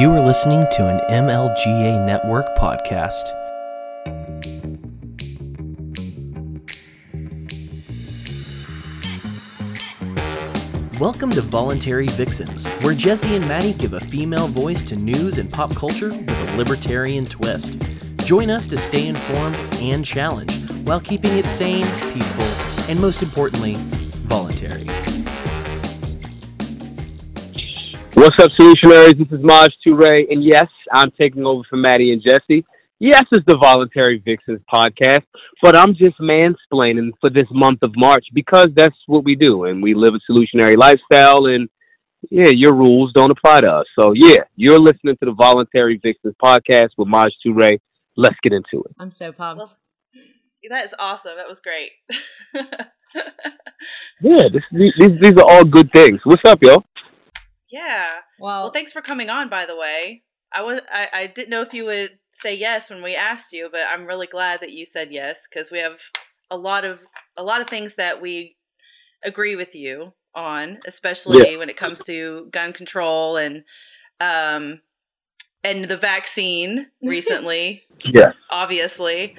You are listening to an MLGA Network podcast. Welcome to Voluntary Vixens, where Jesse and Maddie give a female voice to news and pop culture with a libertarian twist. Join us to stay informed and challenged while keeping it sane, peaceful, and most importantly, voluntary. What's up, Solutionaries? This is Maj Toure, and yes, I'm taking over for Maddie and Jesse. Yes, it's the Voluntary Vixens podcast, but I'm just mansplaining for this month of March because that's what we do, and we live a solutionary lifestyle, and yeah, your rules don't apply to us. So yeah, you're listening to the Voluntary Vixens podcast with Maj Toure. Let's get into it. I'm so pumped. Well, that is awesome. That was great. Yeah, this, these these are all good things. What's up, yo? Yeah. Well, Well, thanks for coming on. By the way, I was I, I didn't know if you would say yes when we asked you, but I'm really glad that you said yes because we have a lot of a lot of things that we agree with you on, especially when it comes to gun control and um and the vaccine recently. Yeah. obviously.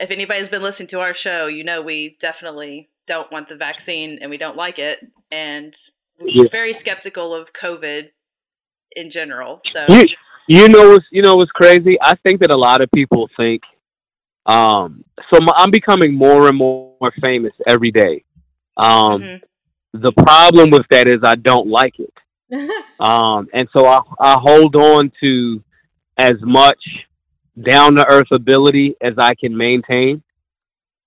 If anybody's been listening to our show, you know we definitely don't want the vaccine and we don't like it. And Yeah. very skeptical of COVID in general. So You, you know what's you know what's crazy? I think that a lot of people think. Um, so my, I'm becoming more and more famous every day. Um, mhm. the problem with that is I don't like it. Um, and so I, I hold on to as much down to earth ability as I can maintain.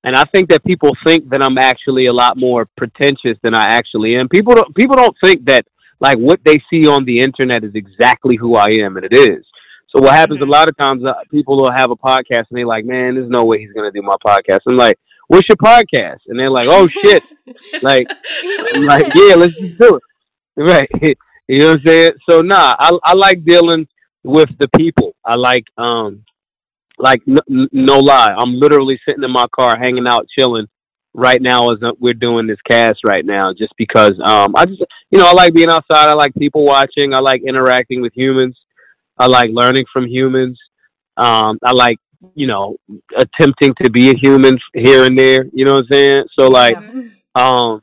And I think that people think that I'm actually a lot more pretentious than I actually am. People don't people don't think that like what they see on the internet is exactly who I am, and it is. So what happens a lot of times, uh, people will have a podcast and they're like, "Man, there's no way he's gonna do my podcast." I'm like, "What's your podcast?" And they're like, "Oh shit!" like, I'm like, yeah, let's just do it. Right. You know what I'm saying? So nah, I I like dealing with the people. I like um like n- no lie. I'm literally sitting in my car hanging out chilling right now as uh, we're doing this cast right now just because um I just you know, I like being outside. I like people watching. I like interacting with humans. I like learning from humans. Um I like, you know, attempting to be a human here and there, you know what I'm saying? So like um,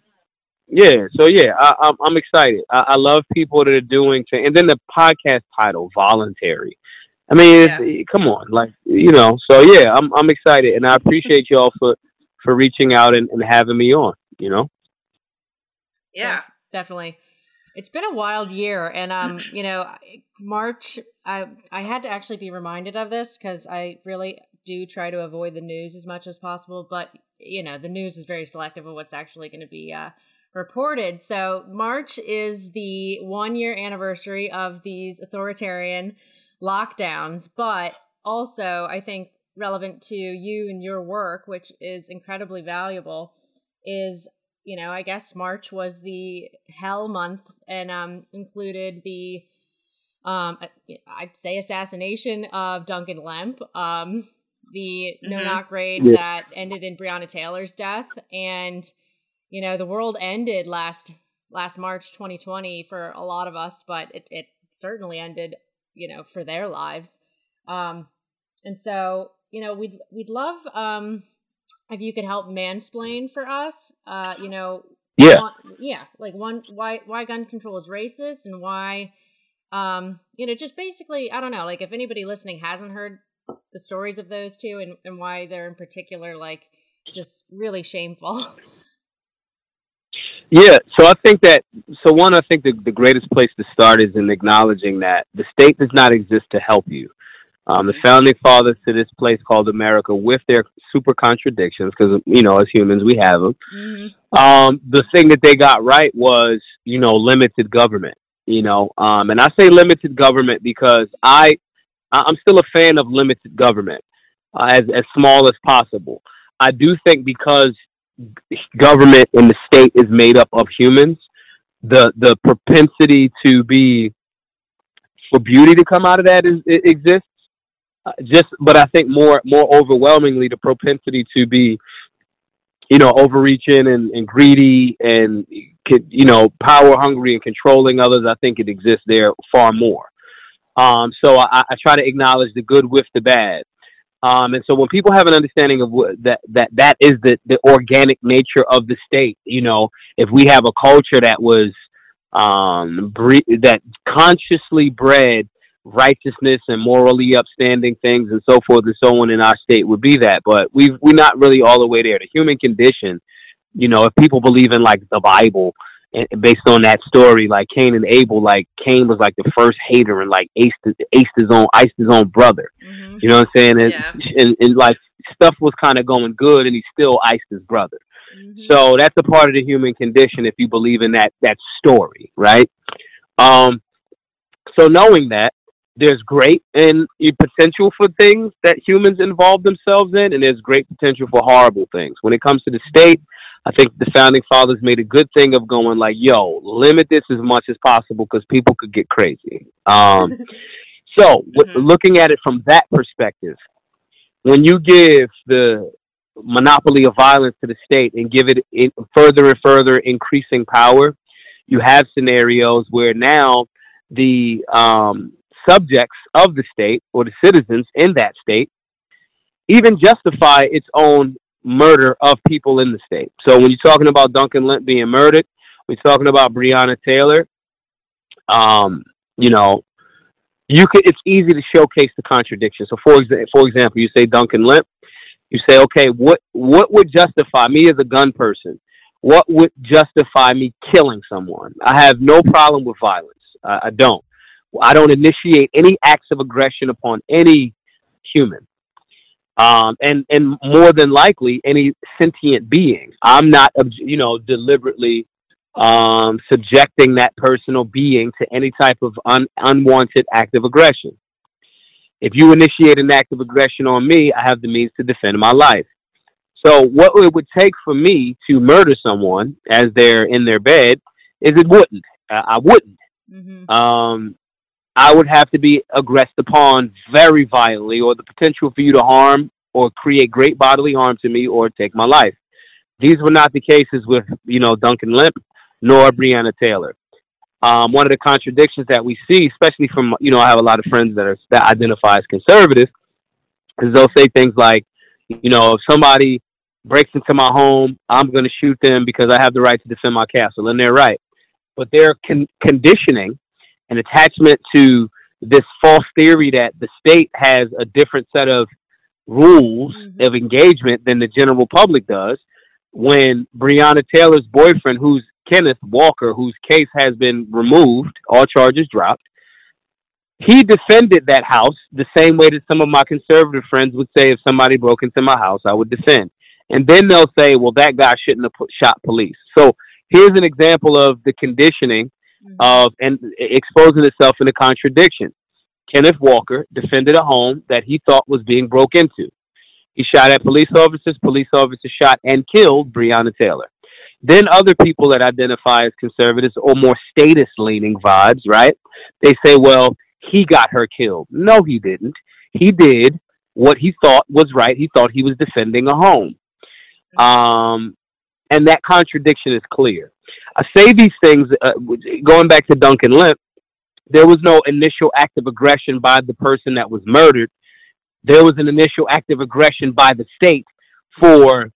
yeah. So yeah, I, I'm I'm excited. I, I love people that are doing, things. and then the podcast title, voluntary. I mean, it's, come on, like you know. So yeah, I'm I'm excited, and I appreciate y'all for for reaching out and, and having me on. You know. yeah. definitely. It's been a wild year, and um, you know, March. I I had to actually be reminded of this because I really do try to avoid the news as much as possible. But you know, the news is very selective of what's actually going to be uh, reported. So March is the one year anniversary of these authoritarian lockdowns, but also I think relevant to you and your work, which is incredibly valuable, is you know, I guess March was the hell month and um included the um I'd say assassination of Duncan Lemp, um the no Mhm. knock raid Yeah. that ended in Breonna Taylor's death and you know, the world ended last last March 2020 for a lot of us, but it, it certainly ended, you know, for their lives. Um and so, you know, we'd we'd love um if you could help mansplain for us, uh, you know, Yeah. one, yeah, like one why why gun control is racist and why um you know just basically I don't know like if anybody listening hasn't heard the stories of those two and, and why they're in particular like just really shameful. Yeah, so I think that so one, I think the, the greatest place to start is in acknowledging that the state does not exist to help you. Um, the founding fathers to this place called America, with their super contradictions, because you know as humans we have them. mm-hmm. Um, the thing that they got right was you know limited government. You know, um, and I say limited government because I I'm still a fan of limited government, uh, as as small as possible. I do think because government in the state is made up of humans, the the propensity to be for beauty to come out of that is it exists. Uh, just, but I think more more overwhelmingly, the propensity to be, you know, overreaching and, and greedy and you know power hungry and controlling others. I think it exists there far more. Um, so I, I try to acknowledge the good with the bad. Um, and so when people have an understanding of what, that, that that is the, the organic nature of the state, you know, if we have a culture that was um, bre- that consciously bred righteousness and morally upstanding things and so forth and so on in our state would be that. But we we're not really all the way there. The human condition, you know, if people believe in like the Bible and based on that story, like Cain and Abel, like Cain was like the first hater and like aced, aced his own, iced his own brother. Mm-hmm. You know what I'm saying? And, yeah. and, and like stuff was kind of going good, and he still iced his brother. Mm-hmm. So that's a part of the human condition if you believe in that that story, right? Um, so knowing that, there's great and potential for things that humans involve themselves in, and there's great potential for horrible things. When it comes to the state, I think the founding fathers made a good thing of going like, "Yo, limit this as much as possible because people could get crazy." Um, so, mm-hmm. looking at it from that perspective, when you give the monopoly of violence to the state and give it further and further increasing power, you have scenarios where now the um, subjects of the state or the citizens in that state even justify its own murder of people in the state. So when you're talking about Duncan Lemp being murdered, we're talking about Breonna Taylor. Um, you know, you could. It's easy to showcase the contradiction. So for example, for example, you say Duncan Lemp. You say, okay, what what would justify me as a gun person? What would justify me killing someone? I have no problem with violence. I don't. I don't initiate any acts of aggression upon any human um, and and more than likely any sentient being. I'm not, you know, deliberately um, subjecting that personal being to any type of un- unwanted act of aggression. If you initiate an act of aggression on me, I have the means to defend my life. So, what it would take for me to murder someone as they're in their bed is it wouldn't. Uh, I wouldn't. Mm-hmm. Um, I would have to be aggressed upon very violently, or the potential for you to harm or create great bodily harm to me or take my life. These were not the cases with, you know, Duncan Lemp nor Breonna Taylor. Um, one of the contradictions that we see, especially from, you know, I have a lot of friends that are that identify as conservatives, is they'll say things like, you know, if somebody breaks into my home, I'm going to shoot them because I have the right to defend my castle, and they're right. But they're con- conditioning an attachment to this false theory that the state has a different set of rules mm-hmm. of engagement than the general public does. When Breonna Taylor's boyfriend, who's Kenneth Walker, whose case has been removed, all charges dropped, he defended that house the same way that some of my conservative friends would say if somebody broke into my house, I would defend. And then they'll say, well, that guy shouldn't have shot police. So here's an example of the conditioning mm-hmm. of and exposing itself in a contradiction. Kenneth Walker defended a home that he thought was being broke into. He shot at police officers. Police officers shot and killed Breonna Taylor. Then other people that identify as conservatives or more status leaning vibes, right? They say, well, he got her killed. No, he didn't. He did what he thought was right. He thought he was defending a home. Um, and that contradiction is clear. I say these things, uh, going back to Duncan Lemp. there was no initial act of aggression by the person that was murdered. There was an initial act of aggression by the state for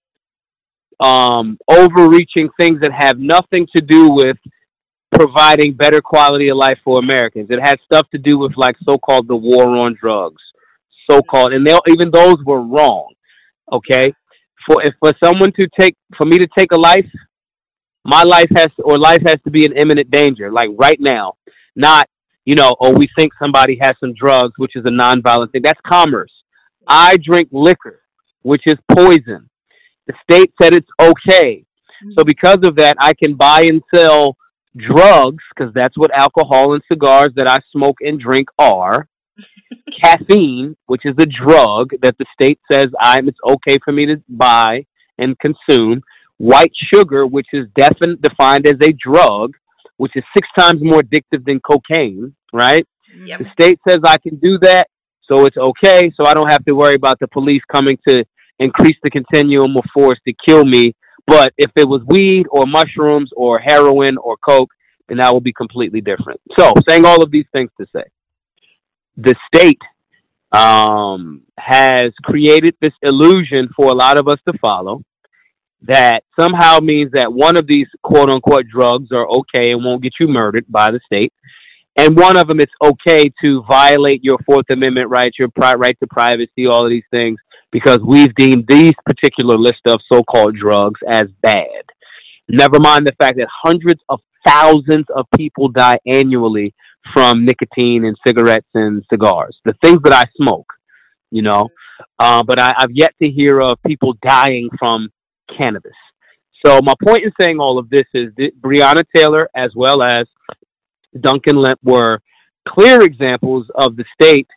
um, overreaching things that have nothing to do with providing better quality of life for Americans. It had stuff to do with like so-called the war on drugs, so-called, and they even those were wrong. Okay, for if for someone to take for me to take a life, my life has or life has to be in imminent danger, like right now, not you know, or we think somebody has some drugs, which is a nonviolent thing. That's commerce. I drink liquor, which is poison. The state said it's okay. Mm. So because of that, I can buy and sell drugs because that's what alcohol and cigars that I smoke and drink are. Caffeine, which is a drug that the state says I'm it's okay for me to buy and consume. White sugar, which is defin- defined as a drug, which is six times more addictive than cocaine, right? Yep. The state says I can do that, so it's okay. So I don't have to worry about the police coming to increase the continuum of force to kill me. But if it was weed or mushrooms or heroin or coke, then that would be completely different. So, saying all of these things to say, the state um, has created this illusion for a lot of us to follow that somehow means that one of these quote unquote drugs are okay and won't get you murdered by the state. And one of them, it's okay to violate your Fourth Amendment rights, your pri- right to privacy, all of these things, because we've deemed these particular list of so called drugs as bad. Never mind the fact that hundreds of thousands of people die annually from nicotine and cigarettes and cigars, the things that I smoke, you know. Uh, but I, I've yet to hear of people dying from cannabis. So my point in saying all of this is that Breonna Taylor as well as Duncan Lemp were clear examples of the state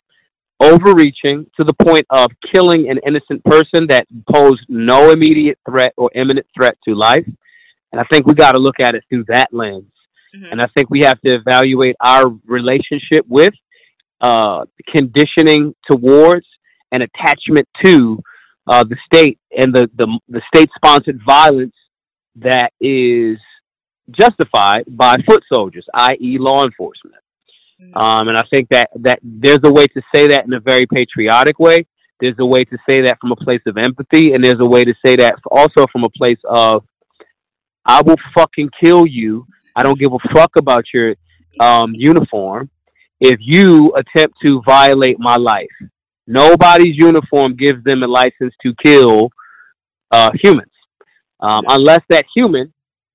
overreaching to the point of killing an innocent person that posed no immediate threat or imminent threat to life. And I think we got to look at it through that lens. Mm-hmm. And I think we have to evaluate our relationship with, uh, conditioning towards, and attachment to uh, the state and the, the, the state sponsored violence that is justified by foot soldiers, i.e., law enforcement. Mm-hmm. Um, and I think that, that there's a way to say that in a very patriotic way. There's a way to say that from a place of empathy, and there's a way to say that also from a place of, I will fucking kill you. I don't give a fuck about your um, uniform if you attempt to violate my life. Nobody's uniform gives them a license to kill uh, humans, um, unless that human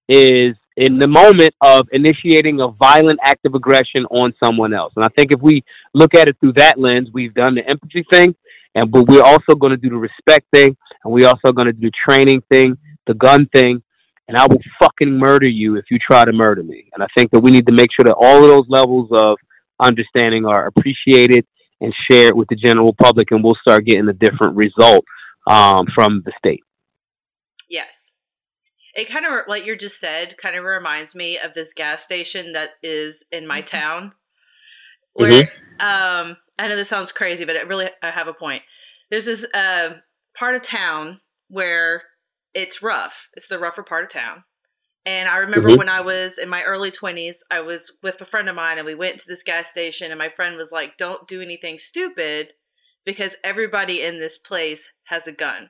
is in the moment of initiating a violent act of aggression on someone else. And I think if we look at it through that lens, we've done the empathy thing, and but we're also going to do the respect thing, and we're also going to do the training thing, the gun thing, and I will fucking murder you if you try to murder me. And I think that we need to make sure that all of those levels of understanding are appreciated and shared with the general public, and we'll start getting a different result um, from the state. Yes it kind of like you just said kind of reminds me of this gas station that is in my mm-hmm. town where mm-hmm. um i know this sounds crazy but it really i have a point there's this uh, part of town where it's rough it's the rougher part of town and i remember mm-hmm. when i was in my early 20s i was with a friend of mine and we went to this gas station and my friend was like don't do anything stupid because everybody in this place has a gun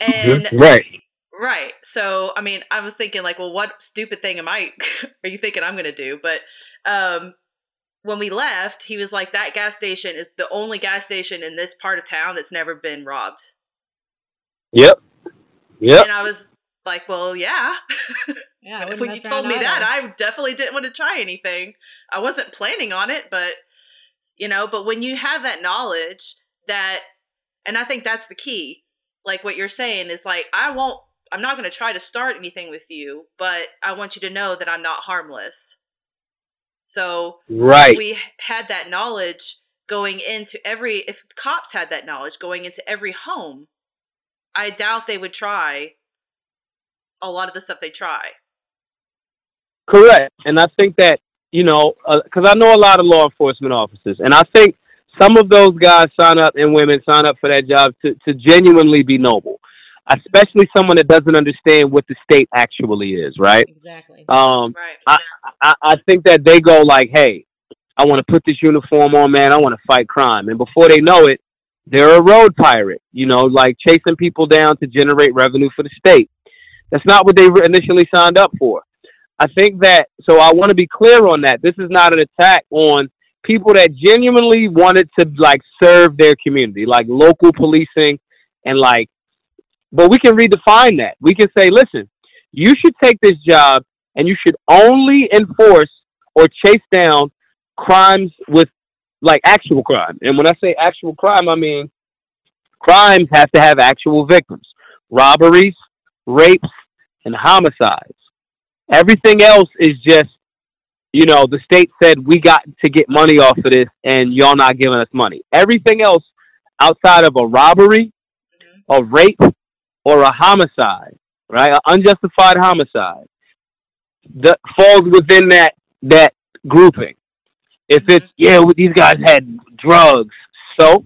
and right Right. So, I mean, I was thinking like, well, what stupid thing am I are you thinking I'm going to do? But um when we left, he was like that gas station is the only gas station in this part of town that's never been robbed. Yep. Yep. And I was like, well, yeah. Yeah. when you told me either. that, I definitely didn't want to try anything. I wasn't planning on it, but you know, but when you have that knowledge that and I think that's the key. Like what you're saying is like I won't I'm not going to try to start anything with you, but I want you to know that I'm not harmless. So right. we had that knowledge going into every if cops had that knowledge going into every home, I doubt they would try a lot of the stuff they try. Correct. And I think that, you know, because uh, I know a lot of law enforcement officers, and I think some of those guys sign up and women sign up for that job to, to genuinely be noble especially someone that doesn't understand what the state actually is, right? Exactly. Um, right. I, I, I think that they go like, hey, I want to put this uniform on, man. I want to fight crime, and before they know it, they're a road pirate. You know, like chasing people down to generate revenue for the state. That's not what they initially signed up for. I think that. So I want to be clear on that. This is not an attack on people that genuinely wanted to like serve their community, like local policing and like but we can redefine that. We can say, listen, you should take this job and you should only enforce or chase down crimes with like actual crime. And when I say actual crime, I mean crimes have to have actual victims. Robberies, rapes, and homicides. Everything else is just, you know, the state said we got to get money off of this and y'all not giving us money. Everything else outside of a robbery, mm-hmm. a rape, or a homicide, right? An unjustified homicide that falls within that that grouping. If it's yeah, these guys had drugs, so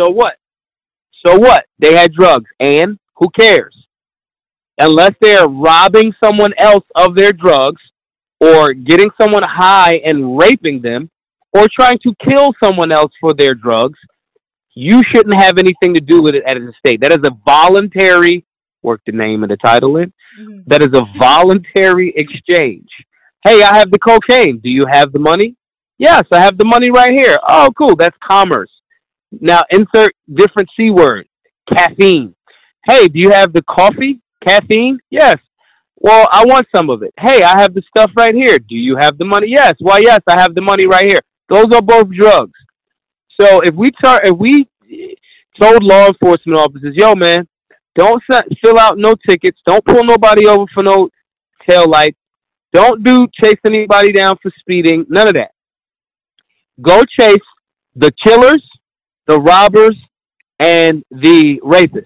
so what? So what? They had drugs, and who cares? Unless they're robbing someone else of their drugs or getting someone high and raping them or trying to kill someone else for their drugs, you shouldn't have anything to do with it as a state. That is a voluntary, work the name of the title in, mm-hmm. that is a voluntary exchange. Hey, I have the cocaine. Do you have the money? Yes, I have the money right here. Oh, cool. That's commerce. Now insert different C word. Caffeine. Hey, do you have the coffee? Caffeine? Yes. Well, I want some of it. Hey, I have the stuff right here. Do you have the money? Yes. Why, yes, I have the money right here. Those are both drugs. So if we tar- if we told law enforcement officers, yo, man, don't fill out no tickets, don't pull nobody over for no tail lights, don't do chase anybody down for speeding, none of that. Go chase the killers, the robbers, and the rapists.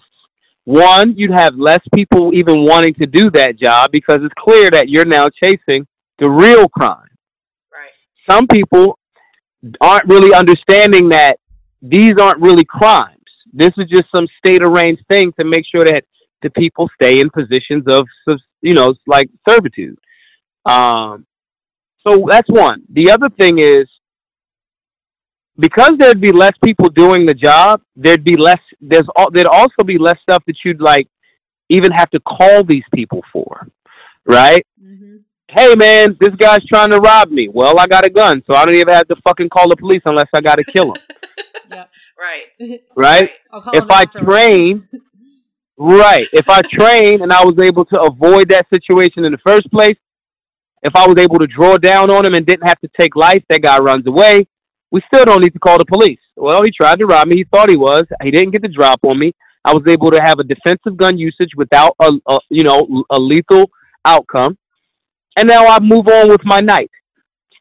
One, you'd have less people even wanting to do that job because it's clear that you're now chasing the real crime. Right. Some people aren't really understanding that these aren't really crimes. This is just some state arranged thing to make sure that the people stay in positions of, you know, like servitude. Um, so that's one. The other thing is because there'd be less people doing the job, there'd be less. There's there'd also be less stuff that you'd like even have to call these people for, right? Mm-hmm. Hey man, this guy's trying to rob me. Well, I got a gun, so I don't even have to fucking call the police unless I got to kill him. yeah, right. Right. If I train, right. If I train and I was able to avoid that situation in the first place, if I was able to draw down on him and didn't have to take life, that guy runs away we still don't need to call the police. Well, he tried to rob me. He thought he was. He didn't get the drop on me. I was able to have a defensive gun usage without a, a you know a lethal outcome, and now I move on with my night.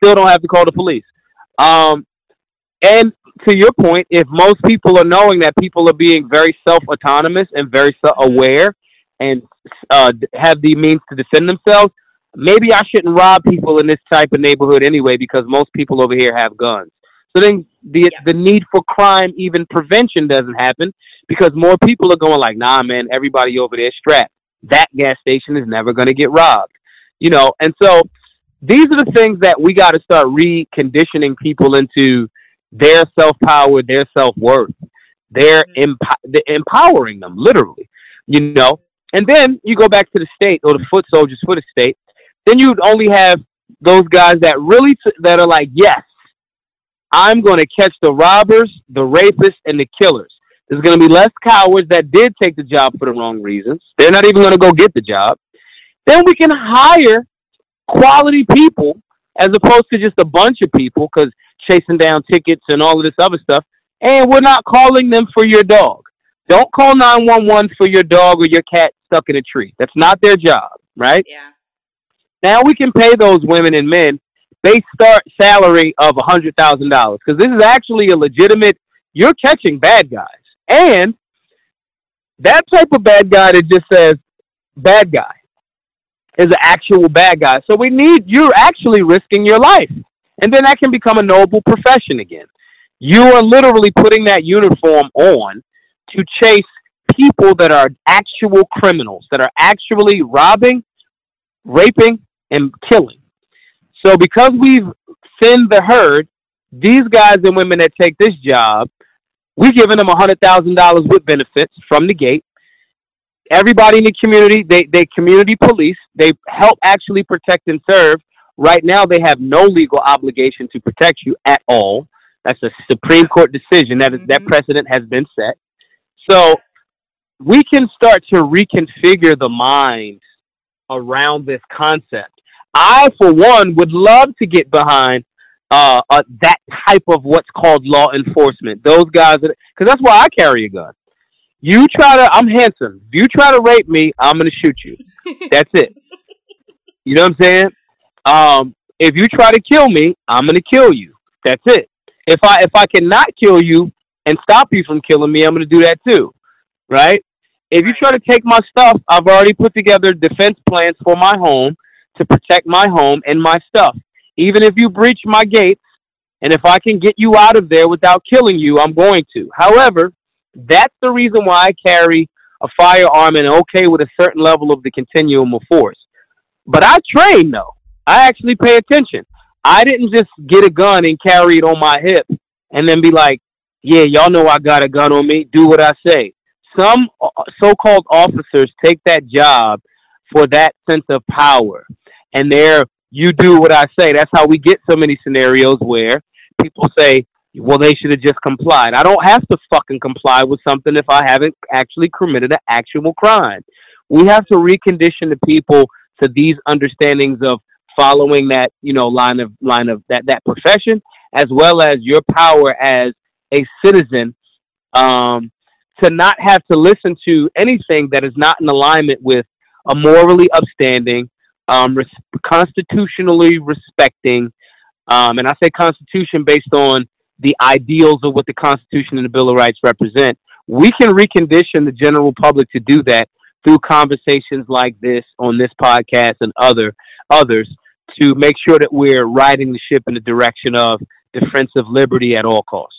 Still don't have to call the police. Um, and to your point, if most people are knowing that people are being very self autonomous and very aware and uh, have the means to defend themselves, maybe I shouldn't rob people in this type of neighborhood anyway because most people over here have guns. So then the yeah. the need for crime, even prevention, doesn't happen because more people are going like, nah, man, everybody over there strapped. That gas station is never going to get robbed, you know. And so these are the things that we got to start reconditioning people into their self power, their self worth. They're, mm-hmm. emp- they're empowering them, literally, you know. And then you go back to the state or the foot soldiers for the state. Then you'd only have those guys that really t- that are like, yes, I'm going to catch the robbers, the rapists, and the killers. There's going to be less cowards that did take the job for the wrong reasons. They're not even going to go get the job. Then we can hire quality people as opposed to just a bunch of people because chasing down tickets and all of this other stuff. And we're not calling them for your dog. Don't call 911 for your dog or your cat stuck in a tree. That's not their job, right? Yeah. Now we can pay those women and men base start salary of a hundred thousand dollars because this is actually a legitimate. You're catching bad guys, and that type of bad guy that just says bad guy is an actual bad guy. So we need you're actually risking your life, and then that can become a noble profession again. You are literally putting that uniform on to chase people that are actual criminals that are actually robbing, raping, and killing. So because we've thinned the herd, these guys and women that take this job, we're giving them hundred thousand dollars with benefits from the gate. Everybody in the community, they they community police. They help actually protect and serve. Right now, they have no legal obligation to protect you at all. That's a Supreme Court decision. That is, mm-hmm. that precedent has been set. So we can start to reconfigure the mind around this concept I, for one, would love to get behind uh, uh, that type of what's called law enforcement. Those guys, because that's why I carry a gun. You try to, I'm handsome. If you try to rape me, I'm gonna shoot you. That's it. You know what I'm saying? Um, if you try to kill me, I'm gonna kill you. That's it. If I if I cannot kill you and stop you from killing me, I'm gonna do that too. Right? If you try to take my stuff, I've already put together defense plans for my home to protect my home and my stuff. Even if you breach my gates, and if I can get you out of there without killing you, I'm going to. However, that's the reason why I carry a firearm and okay with a certain level of the continuum of force. But I train though. I actually pay attention. I didn't just get a gun and carry it on my hip and then be like, yeah, y'all know I got a gun on me. Do what I say. Some uh, so-called officers take that job for that sense of power, and they're you do what I say. That's how we get so many scenarios where people say, well, they should have just complied. I don't have to fucking comply with something if I haven't actually committed an actual crime. We have to recondition the people to these understandings of following that, you know, line of line of that that profession, as well as your power as a citizen um, to not have to listen to anything that is not in alignment with a morally upstanding, um, res- constitutionally respecting, um, and I say constitution based on the ideals of what the Constitution and the Bill of Rights represent. We can recondition the general public to do that through conversations like this on this podcast and other others to make sure that we're riding the ship in the direction of defensive liberty at all costs.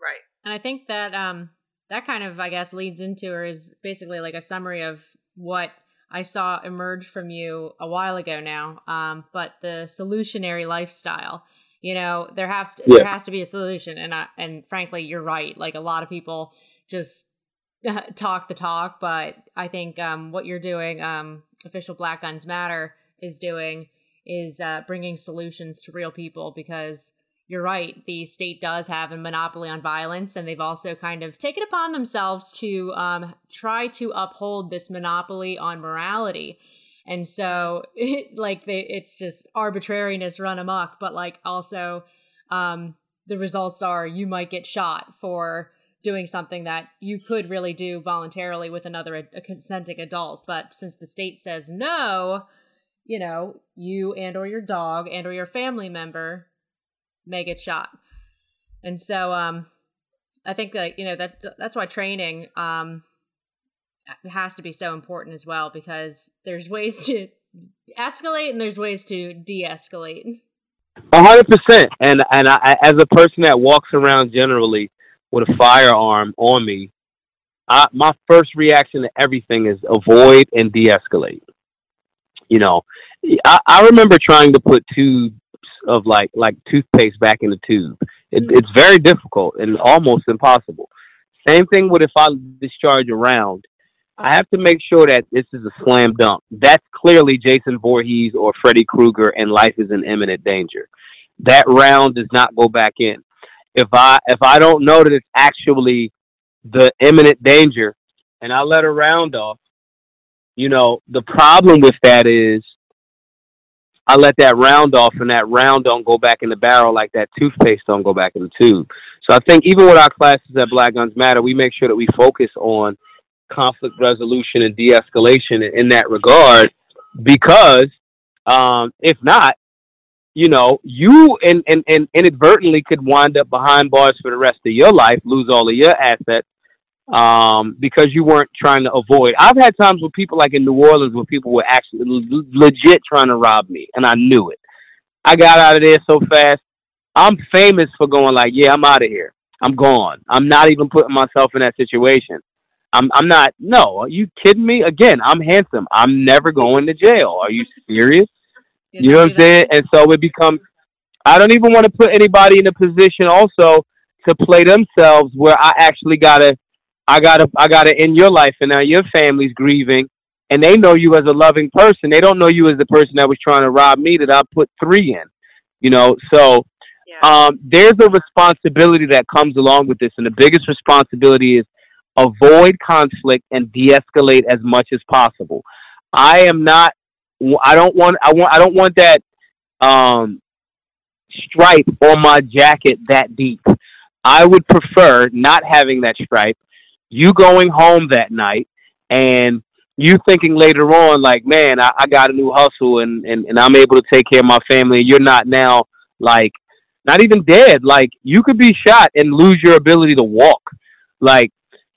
Right. And I think that um that kind of I guess leads into or is basically like a summary of what I saw emerge from you a while ago now. Um, but the solutionary lifestyle. You know, there has to yeah. there has to be a solution, and I, and frankly, you're right. Like a lot of people just talk the talk, but I think um, what you're doing, um, official Black Guns Matter is doing, is uh, bringing solutions to real people because you're right. The state does have a monopoly on violence, and they've also kind of taken upon themselves to um, try to uphold this monopoly on morality. And so, it, like, they, it's just arbitrariness run amok, but like also um, the results are you might get shot for doing something that you could really do voluntarily with another consenting adult. But since the state says no, you know, you and or your dog and or your family member may get shot. And so um I think that you know that that's why training um has to be so important as well because there's ways to escalate and there's ways to de-escalate. A hundred percent, and and I, as a person that walks around generally with a firearm on me, I, my first reaction to everything is avoid and de-escalate. You know, I, I remember trying to put two of like like toothpaste back in the tube. It, mm-hmm. It's very difficult and almost impossible. Same thing with if I discharge a round. I have to make sure that this is a slam dunk. That's clearly Jason Voorhees or Freddy Krueger, and life is in imminent danger. That round does not go back in. If I if I don't know that it's actually the imminent danger, and I let a round off, you know, the problem with that is I let that round off, and that round don't go back in the barrel like that toothpaste don't go back in the tube. So I think even with our classes at Black Guns Matter, we make sure that we focus on conflict resolution and de-escalation in that regard, because um, if not, you know, you and, and, and inadvertently could wind up behind bars for the rest of your life, lose all of your assets, um, because you weren't trying to avoid. I've had times with people like in New Orleans where people were actually legit trying to rob me, and I knew it. I got out of there so fast. I'm famous for going like, yeah, I'm out of here. I'm gone. I'm not even putting myself in that situation. I'm I'm not. No, are you kidding me? Again, I'm handsome. I'm never going to jail. Are you serious? you know what I'm saying? And so it becomes. I don't even want to put anybody in a position also to play themselves where I actually gotta I gotta I gotta end your life and now your family's grieving and they know you as a loving person. They don't know you as the person that was trying to rob me that I put three in. You know, so yeah. um, there's a responsibility that comes along with this, and the biggest responsibility is avoid conflict and de-escalate as much as possible. I am not. I don't want. I want. I don't want that um, stripe on my jacket that deep. I would prefer not having that stripe you going home that night and you thinking later on like man I, I got a new hustle and, and and i'm able to take care of my family and you're not now like not even dead. Like you could be shot and lose your ability to walk. Like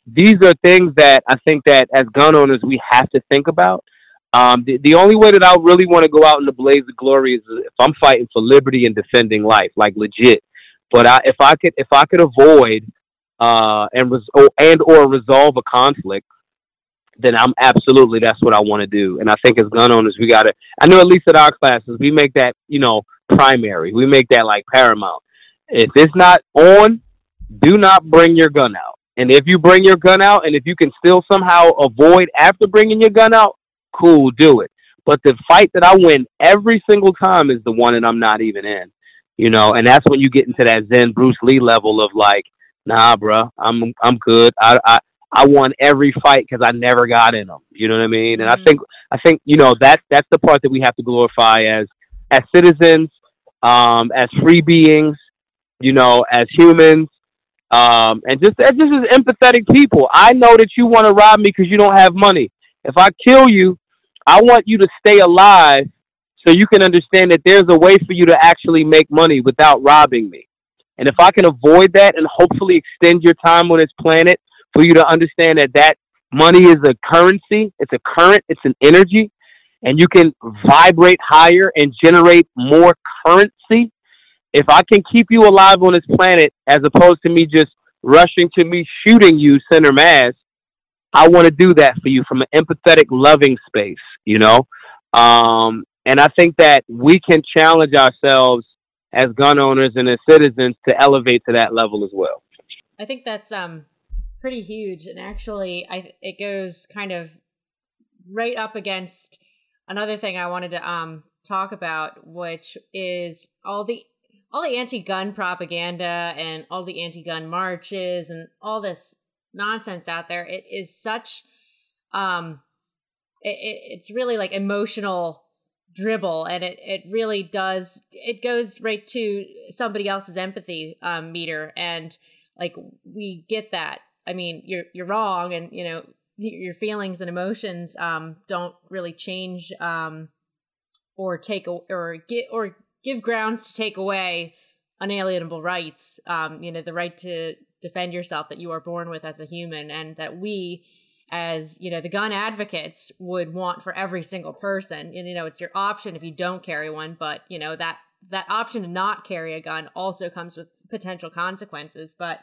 these are things that i think that as gun owners we have to think about. Um, the, the only way that I really want to go out in the blaze of glory is if I'm fighting for liberty and defending life, like legit. But I, if I could, if I could avoid uh, and res- or, and or resolve a conflict then I'm absolutely that's what I want to do. And I think as gun owners, we got to. I know at least at our classes, we make that you know primary. We make that like paramount. If it's not on, do not bring your gun out. And if you bring your gun out, and if you can still somehow avoid after bringing your gun out, cool, do it. But the fight that I win every single time is the one that I'm not even in. You know, and that's when you get into that Zen Bruce Lee level of like, nah, bro, I'm I'm good. I I I won every fight because I never got in them. You know what I mean? And mm-hmm. I think I think you know that that's the part that we have to glorify as as citizens, um, as free beings, you know, as humans, um, and just as just as empathetic people. I know that you want to rob me because you don't have money. If I kill you, I want you to stay alive so you can understand that there's a way for you to actually make money without robbing me. And if I can avoid that and hopefully extend your time on this planet for you to understand that that money is a currency, it's a current, it's an energy, and you can vibrate higher and generate more currency. If I can keep you alive on this planet as opposed to me just rushing to me shooting you center mass, I want to do that for you from an empathetic, loving space, you know? Um, and I think that we can challenge ourselves as gun owners and as citizens to elevate to that level as well. I think that's um pretty huge, and actually, I it goes kind of right up against another thing I wanted to um talk about, which is all the all the anti-gun propaganda and all the anti-gun marches and all this nonsense out there. It is such um it, it's really like emotional dribble and it, it really does it goes right to somebody else's empathy um, meter and like we get that I mean, you're you're wrong, and you know your feelings and emotions um, don't really change um, or take or get or give grounds to take away unalienable rights. Um, you know, the right to defend yourself that you are born with as a human, and that we, as you know, the gun advocates would want for every single person. And you know, it's your option if you don't carry one, but you know that that option to not carry a gun also comes with potential consequences. But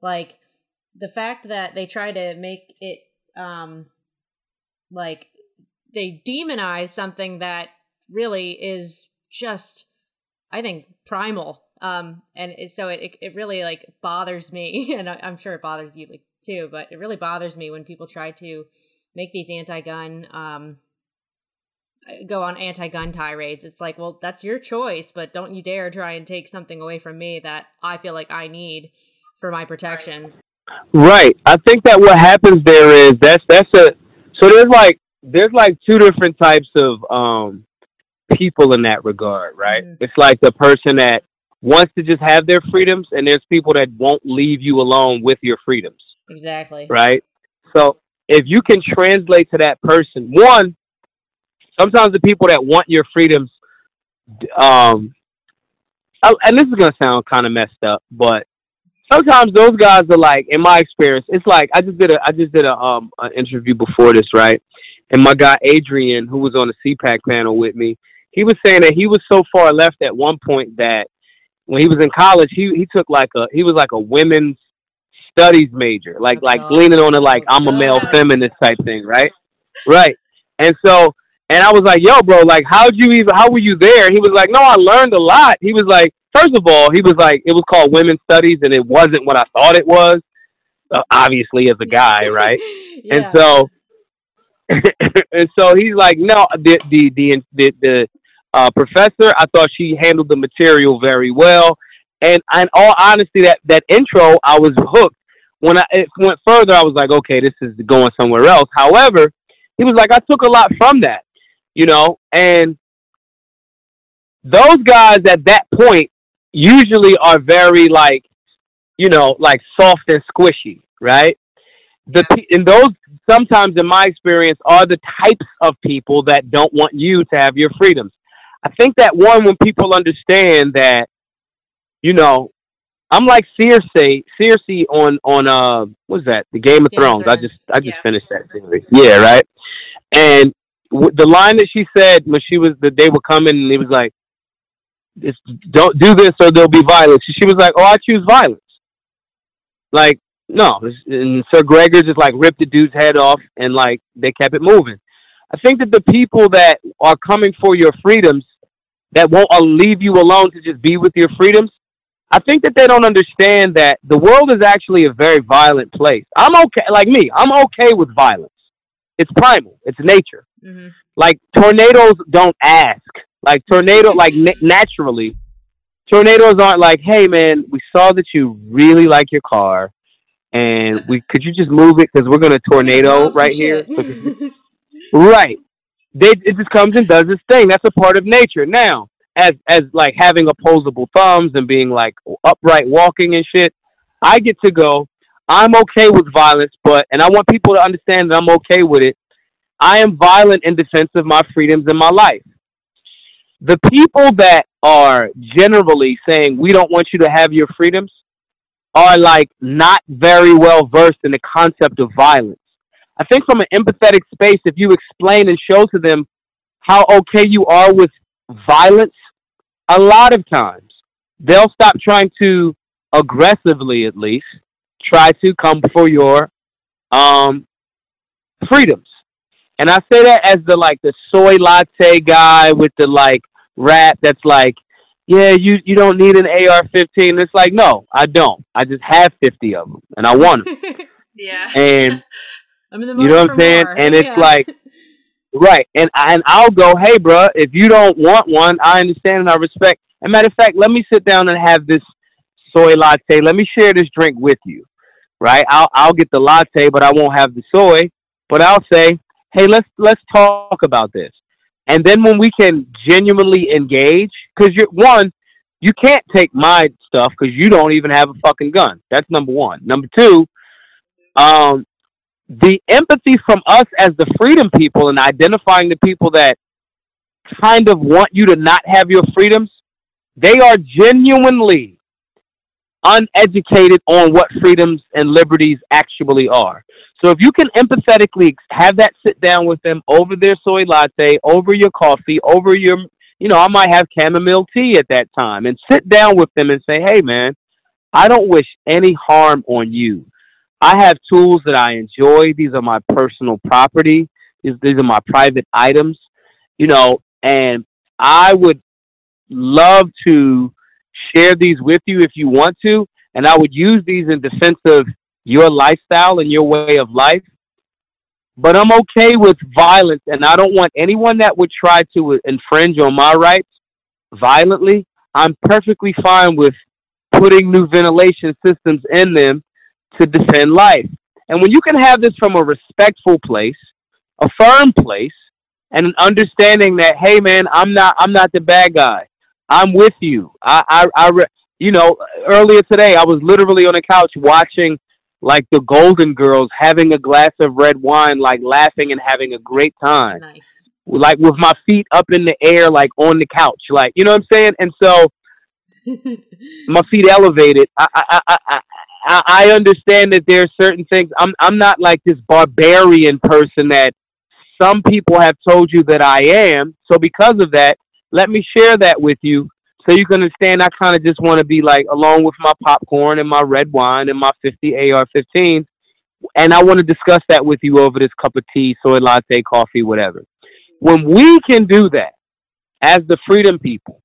like the fact that they try to make it um like they demonize something that really is just i think primal um and it, so it, it really like bothers me and I, i'm sure it bothers you like too but it really bothers me when people try to make these anti-gun um go on anti-gun tirades it's like well that's your choice but don't you dare try and take something away from me that i feel like i need for my protection Right. I think that what happens there is that's that's a so there's like there's like two different types of um people in that regard, right? Mm-hmm. It's like the person that wants to just have their freedoms and there's people that won't leave you alone with your freedoms. Exactly. Right? So if you can translate to that person, one, sometimes the people that want your freedoms um and this is going to sound kind of messed up, but sometimes those guys are like, in my experience, it's like I just did a I just did a um an interview before this, right? And my guy Adrian, who was on the CPAC panel with me, he was saying that he was so far left at one point that when he was in college, he he took like a he was like a women's studies major, like like oh, leaning on it like I'm a male feminist type thing, right? Right. And so and I was like, yo, bro, like how'd you even how were you there? He was like, No, I learned a lot. He was like first of all, he was like, it was called women's studies, and it wasn't what I thought it was. Uh, obviously, as a guy, right? yeah. And so, and so he's like, no, the the the the, the uh, professor, I thought she handled the material very well, and in all honesty, that that intro, I was hooked. When I it went further, I was like, okay, this is going somewhere else. However, he was like, I took a lot from that, you know, and those guys at that point usually are very like, you know, like soft and squishy, right? The and those sometimes, in my experience, are the types of people that don't want you to have your freedoms. I think that one when people understand that, you know, I'm like Cersei, Cersei on on uh, what's that? The Game of Game Thrones. Thrones. I just I just yeah. finished that series. Yeah, right. And w- the line that she said when she was that they were coming, and it was like, it's, don't do this or there'll be violence. She was like, oh, I choose violence. Like, No, and Sir Gregor just like ripped the dude's head off and like they kept it moving. I think that the people that are coming for your freedoms that won't leave you alone to just be with your freedoms, I think that they don't understand that the world is actually a very violent place. I'm okay, like me, I'm okay with violence. It's primal, it's nature. Mm-hmm. Like tornadoes don't ask. Like tornado, like na- naturally, tornadoes aren't like, hey man, we saw that you really like your car, and we could you just move it because we're gonna tornado right here. right. They, it just comes and does its thing. That's a part of nature. Now, as as like having opposable thumbs and being like upright walking and shit, I get to go. I'm okay with violence, but and I want people to understand that I'm okay with it. I am violent in defense of my freedoms in my life. The people that are generally saying we don't want you to have your freedoms are like not very well versed in the concept of violence. I think from an empathetic space, if you explain and show to them how okay you are with violence, a lot of times they'll stop trying to aggressively, at least, try to come for your um, freedoms. And I say that as the like the soy latte guy with the like rap that's like, yeah, you you don't need an AR-15. It's like, no, I don't. I just have 50 of them, and I want them. yeah. And I'm in the you know what I'm saying? More. And it's yeah. like, right. And and I'll go, hey, bro, if you don't want one, I understand and I respect. And matter of fact, let me sit down and have this soy latte. Let me share this drink with you, right? I'll I'll get the latte, but I won't have the soy. But I'll say, hey, let's let's talk about this. And then when we can genuinely engage, because you're one, you can't take my stuff because you don't even have a fucking gun. That's number one. Number two, um, the empathy from us as the freedom people and identifying the people that kind of want you to not have your freedoms, they are genuinely uneducated on what freedoms and liberties actually are. So if you can empathetically have that sit down with them over their soy latte, over your coffee, over your, you know, I might have chamomile tea at that time and sit down with them and say, hey, man, I don't wish any harm on you. I have tools that I enjoy. These are my personal property. These, these are my private items, you know, and I would love to share these with you if you want to. And I would use these in defense of your lifestyle and your way of life. But I'm okay with violence, and I don't want anyone that would try to infringe on my rights violently. I'm perfectly fine with putting new ventilation systems in them to defend life. And when you can have this from a respectful place, a firm place, and an understanding that, hey man, I'm not I'm not the bad guy. I'm with you. I I, I you know, earlier today I was literally on the couch watching like the Golden Girls having a glass of red wine, like laughing and having a great time. Nice. Like with my feet up in the air, like on the couch, like you know what I'm saying. And so my feet elevated. I, I, I, I, I understand that there are certain things. I'm I'm not like this barbarian person that some people have told you that I am. So because of that, let me share that with you so you can understand. I kind of just want to be like along with my popcorn and my red wine and my 50 AR-15, and I want to discuss that with you over this cup of tea, soy latte, coffee, whatever. When we can do that as the freedom people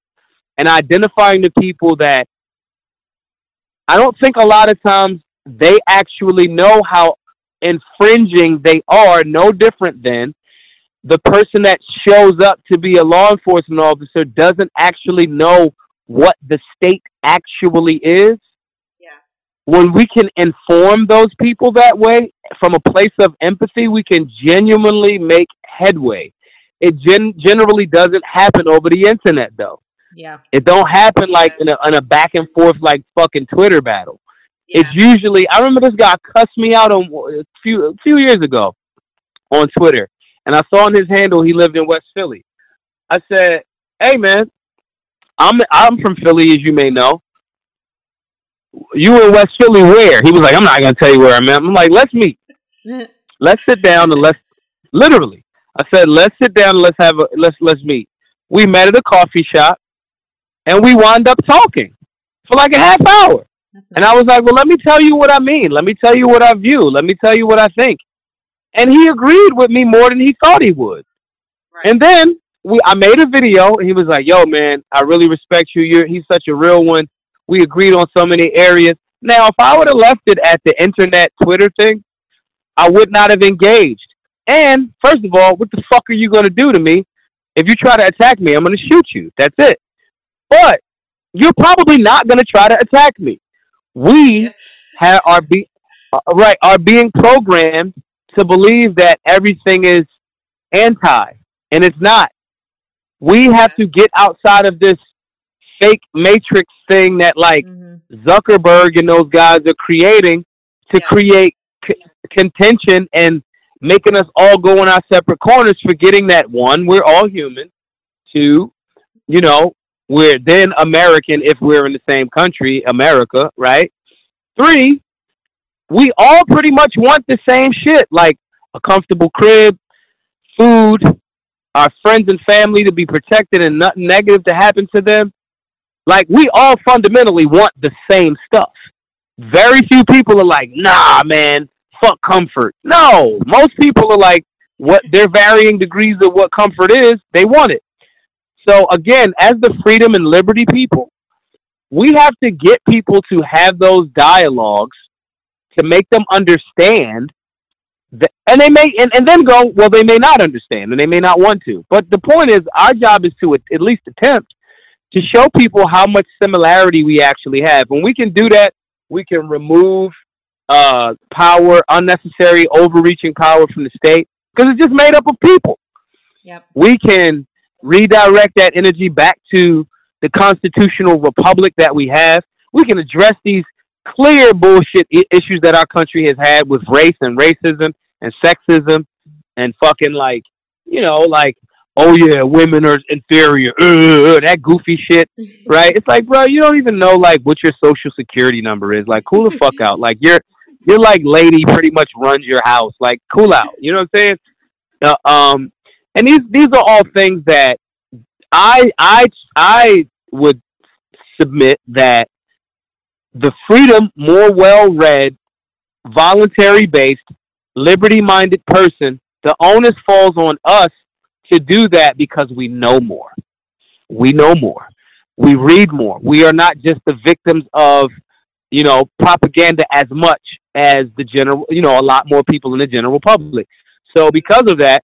and identifying the people that I don't think a lot of times they actually know how infringing they are, no different than the person that shows up to be a law enforcement officer doesn't actually know what the state actually is. Yeah. When we can inform those people that way from a place of empathy, we can genuinely make headway. It gen- generally doesn't happen over the internet though. Yeah. It don't happen like in a, in a back and forth like fucking Twitter battle. Yeah. It's usually I remember this guy cussed me out on a few a few years ago on Twitter, and I saw on his handle he lived in West Philly. I said, "Hey man, I'm I'm from Philly, as you may know. You in West Philly where?" He was like, "I'm not gonna tell you where I'm at." I'm like, "Let's meet. let's sit down and let's literally." I said, "Let's sit down and let's have a let's let's meet." We met at a coffee shop and we wound up talking for like a half hour. That's And I was like, well, let me tell you what I mean. Let me tell you what I view. Let me tell you what I think. And he agreed with me more than he thought he would. Right. And then we, I made a video, and he was like, "Yo, man, I really respect you. You're he's such a real one. We agreed on so many areas. Now, if I would have left it at the internet Twitter thing, I would not have engaged. And first of all, what the fuck are you gonna do to me? If you try to attack me, I'm gonna shoot you. That's it. But you're probably not gonna try to attack me. We have are be uh, right are being programmed to believe that everything is anti, and it's not. We have to get outside of this fake matrix thing that like Mhm. Zuckerberg and those guys are creating to Yes. create c- contention and making us all go in our separate corners, forgetting that one, we're all human. Two, you know, we're then American if we're in the same country, America, right? Three, we all pretty much want the same shit, like a comfortable crib, food, our friends and family to be protected and nothing negative to happen to them. Like we all fundamentally want the same stuff. Very few people are like, nah, man, fuck comfort. No, most people are like, what their varying degrees of what comfort is, they want it. So again, as the freedom and liberty people, we have to get people to have those dialogues to make them understand that, and they may, and, and then go, well, they may not understand and they may not want to. But the point is, our job is to at, least attempt to show people how much similarity we actually have. When we can do that, we can remove uh, power, unnecessary, overreaching power from the state, because it's just made up of people. Yep. We can redirect that energy back to the constitutional republic that we have. We can address these clear bullshit I- issues that our country has had with race and racism and sexism and fucking like, you know, like, oh yeah, women are inferior, uh, that goofy shit, right? It's like, bro, you don't even know like what your social security number is. Like, cool the fuck out. Like, you're you're like lady pretty much runs your house. Like, cool out. You know what I'm saying? Uh, um, and these these are all things that I I I would submit that the freedom, more well read, voluntary based, liberty minded person, the onus falls on us to do that because we know more. We know more. We read more. We are not just the victims of, you know, propaganda as much as the general, you know, a lot more people in the general public. So because of that,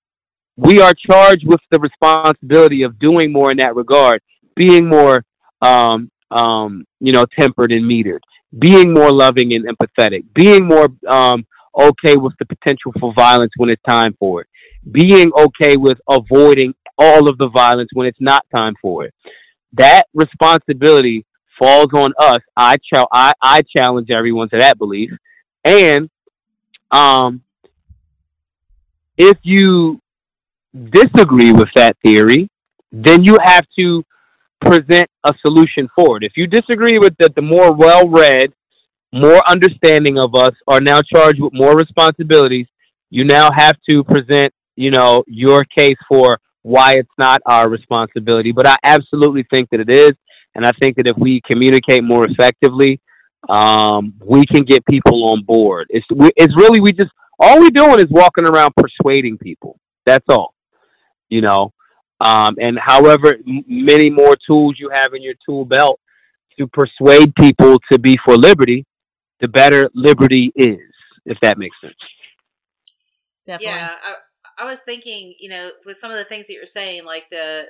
we are charged with the responsibility of doing more in that regard, being more, um, um, you know, tempered and metered, being more loving and empathetic, being more um, okay with the potential for violence when it's time for it, being okay with avoiding all of the violence when it's not time for it. That responsibility falls on us. I, ch- I, I challenge everyone to that belief. And um, if you disagree with that theory, then you have to present a solution for it. If you disagree with that, the more well read, more understanding of us are now charged with more responsibilities. You now have to present, you know, your case for why it's not our responsibility. But I absolutely think that it is, and I think that if we communicate more effectively, um, we can get people on board. It's we, it's really we just all we're doing is walking around persuading people. That's all, you know. Um, and however m- many more tools you have in your tool belt to persuade people to be for liberty, the better liberty is. If that makes sense. Definitely. Yeah, I, I was thinking, you know, with some of the things that you're saying, like the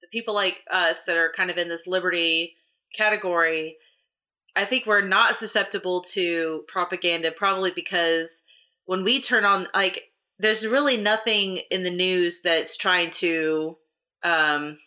the people like us that are kind of in this liberty category, I think we're not susceptible to propaganda, probably because when we turn on, like, there's really nothing in the news that's trying to um,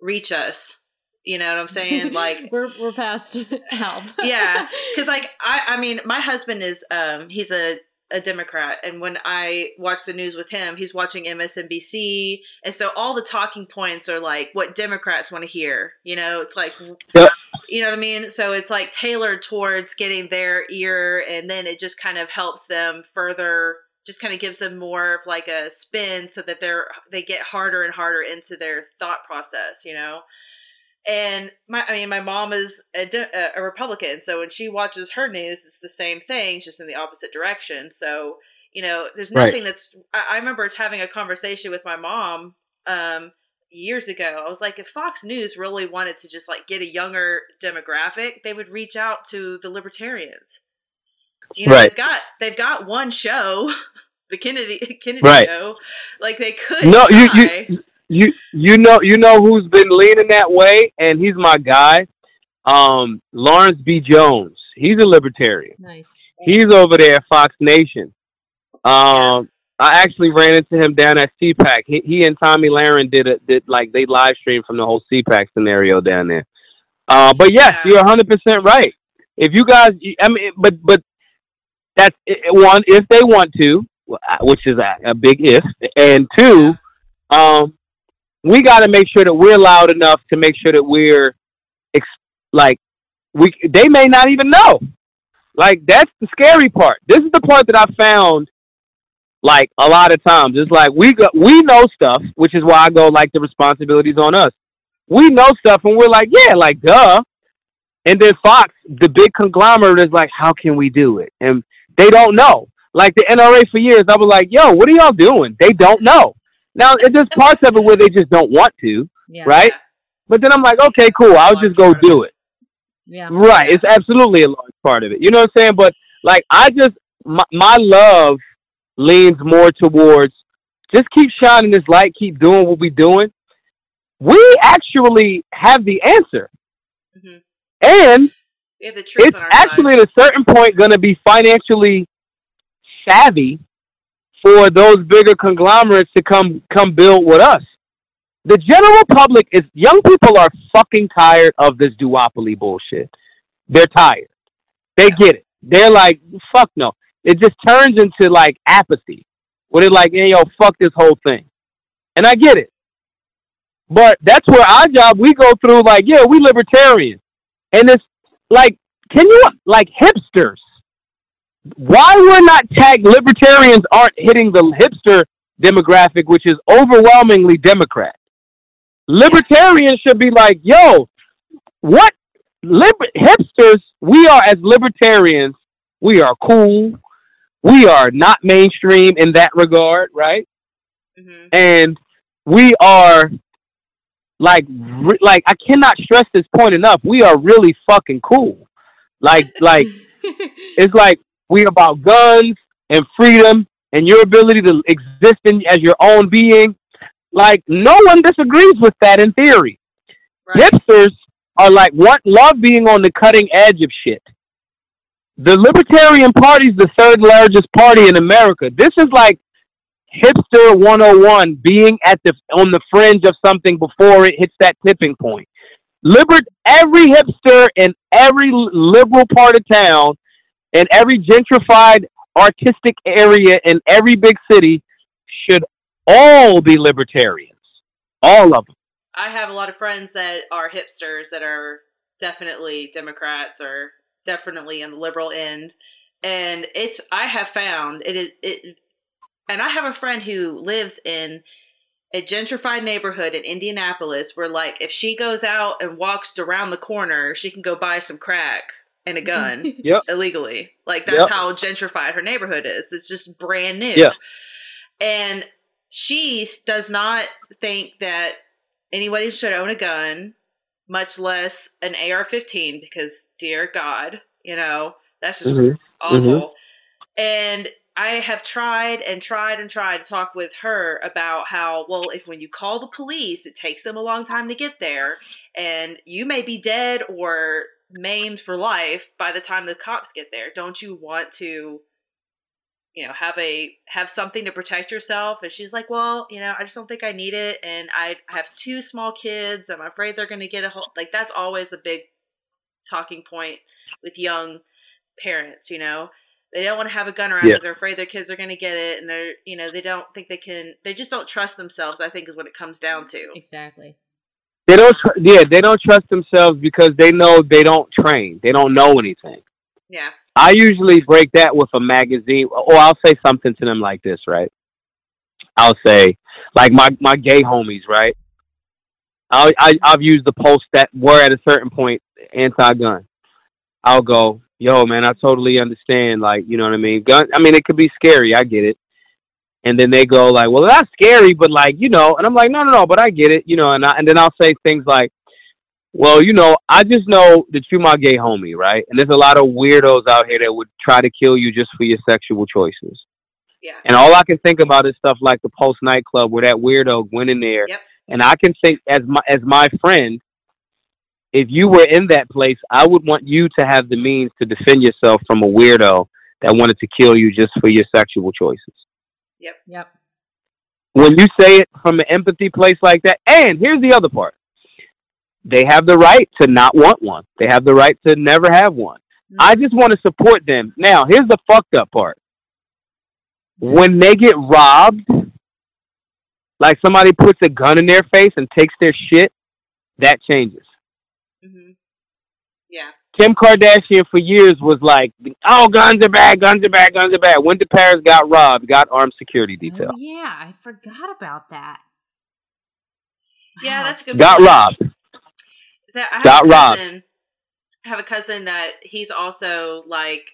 reach us. You know what I'm saying? Like, we're we're past help. yeah because like i i mean my husband is um he's a a democrat and when i watch the news with him he's watching msnbc and so all the talking points are like what democrats want to hear you know it's like Yep. you know what i mean so it's like tailored towards getting their ear and then it just kind of helps them further just kind of gives them more of like a spin so that they're they get harder and harder into their thought process you know And my, I mean, my mom is a, a Republican, so when she watches her news, it's the same thing, just in the opposite direction. So you know, there's nothing right. that's. I, I remember having a conversation with my mom um, years ago. I was like, if Fox News really wanted to just like get a younger demographic, they would reach out to the libertarians. You know, right. they've got they've got one show, the Kennedy Kennedy right. show. Like they could. No, you you you you know you know who's been leaning that way, and he's my guy, um, Lawrence B. Jones. He's a libertarian. Nice. He's over there at Fox Nation. Um, I actually ran into him down at CPAC. He, he and Tomi Lahren did it. Did like they live streamed from the whole CPAC scenario down there. Uh, but yes, yeah. you're 100 percent right. If you guys, I mean, but but that's one if they want to, which is a, a big if, and two, um, we got to make sure that we're loud enough to make sure that we're ex- like we. They may not even know. Like that's the scary part. This is the part that I found like a lot of times, it's like we we know stuff, which is why I go like the responsibilities on us. We know stuff, and we're like, yeah, like duh. And then Fox, the big conglomerate, is like, how can we do it? And they don't know. Like the NRA for years, I was like, yo, what are y'all doing? They don't know. Now there's parts of it where they just don't want to, yeah. right? But then I'm like, okay, cool. I'll just go do it. Yeah. Right. It's absolutely a large part of it. You know what I'm saying? But like, I just my, my love leans more towards just keep shining this light, keep doing what we're doing. We actually have the answer. Mm-hmm. And it's actually side. at a certain point going to be financially savvy for those bigger conglomerates to come come build with us. The general public is young people are fucking tired of this duopoly bullshit. They're tired. They yeah. get it. They're like, fuck no it just turns into like apathy. Where they're like, hey, yo, fuck this whole thing. And I get it. But that's where our job, we go through like, yeah, we libertarians. And it's like, can you, like hipsters, why we're not tagged, libertarians aren't hitting the hipster demographic, which is overwhelmingly Democrat. Libertarians should be like, yo, what liber- hipsters, we are as libertarians, we are cool, we are not mainstream in that regard, right? Mm-hmm. And we are like re- like I cannot stress this point enough. We are really fucking cool. Like like it's like we about guns and freedom and your ability to exist in, as your own being. Like no one disagrees with that in theory. Right. Hipsters are like what love being on the cutting edge of shit the Libertarian Party is the third largest party in America. This is like hipster 101 being at the on the fringe of something before it hits that tipping point. Libert every hipster in every liberal part of town and every gentrified artistic area in every big city should all be libertarians. All of them. I have a lot of friends that are hipsters that are definitely Democrats or definitely on the liberal end. And it's I have found it is it and I have a friend who lives in a gentrified neighborhood in Indianapolis where like if she goes out and walks around the corner, she can go buy some crack and a gun yep. illegally. Like that's yep. how gentrified her neighborhood is. It's just brand new. Yeah. And she does not think that anybody should own a gun much less an AR 15, because dear God, you know, that's just mm-hmm. awful. Mm-hmm. And I have tried and tried and tried to talk with her about how, well, if when you call the police, it takes them a long time to get there, and you may be dead or maimed for life by the time the cops get there. Don't you want to you know have a have something to protect yourself? And she's like well you know i just don't think i need it and i have two small kids. I'm afraid they're going to get a whole like that's always a big talking point with young parents you know they don't want to have a gun around because yeah. they're afraid their kids are going to get it and they're you know they don't think they can they just don't trust themselves i think is what it comes down to exactly they don't tr- yeah they don't trust themselves because they know they don't train they don't know anything yeah I usually break that with a magazine, or I'll say something to them like this, right? I'll say, like my my gay homies, right? I, I I've used the posts that were at a certain point anti-gun. I'll go, yo, man, I totally understand. Like, you know what I mean? Gun. I mean, it could be scary. I get it. And then they go like, well, that's scary, but like, you know. And I'm like, no, no, no, but I get it, you know. And I, and then I'll say things like, well, you know, I just know that you're my gay homie, right? And there's a lot of weirdos out here that would try to kill you just for your sexual choices. Yeah. And all I can think about is stuff like the Pulse nightclub where that weirdo went in there. Yep. And I can think as my as my friend, if you were in that place, I would want you to have the means to defend yourself from a weirdo that wanted to kill you just for your sexual choices. Yep. Yep. When you say it from an empathy place like that, and here's the other part. They have the right to not want one. They have the right to never have one. Mm-hmm. I just want to support them. Now, here's the fucked up part. When they get robbed, like somebody puts a gun in their face and takes their shit, that changes. Yeah. Kim Kardashian for years was like, "Oh, guns are bad, guns are bad, guns are bad." Went to Paris, got robbed, got armed security detail, Oh, yeah, I forgot about that. Yeah, that's a good. got point. robbed. So I have Got a robbed. cousin. I have a cousin that he's also like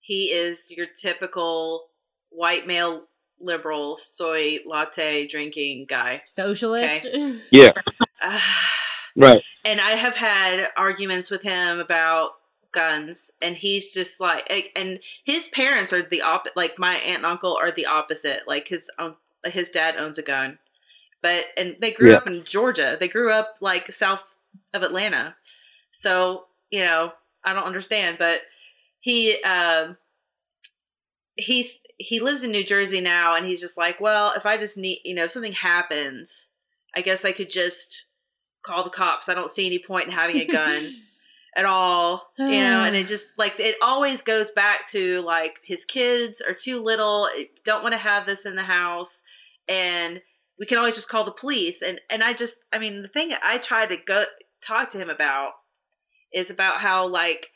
he is your typical white male liberal soy latte drinking guy. socialist. Yeah, Uh, right. and I have had arguments with him about guns, and he's just like, like- and his parents are the op, like my aunt and uncle are the opposite. Like his um, his dad owns a gun, but and they grew Yeah. up in Georgia. They grew up like south of Atlanta, so you know I don't understand, but he um he's he lives in New Jersey now, and he's just like, well, if I just need, you know, if something happens, I guess I could just call the cops. I don't see any point in having a gun at all, you know. And it just like it always goes back to like his kids are too little, don't want to have this in the house, and we can always just call the police. And and I just, I mean, the thing I try to go talk to him about is about how like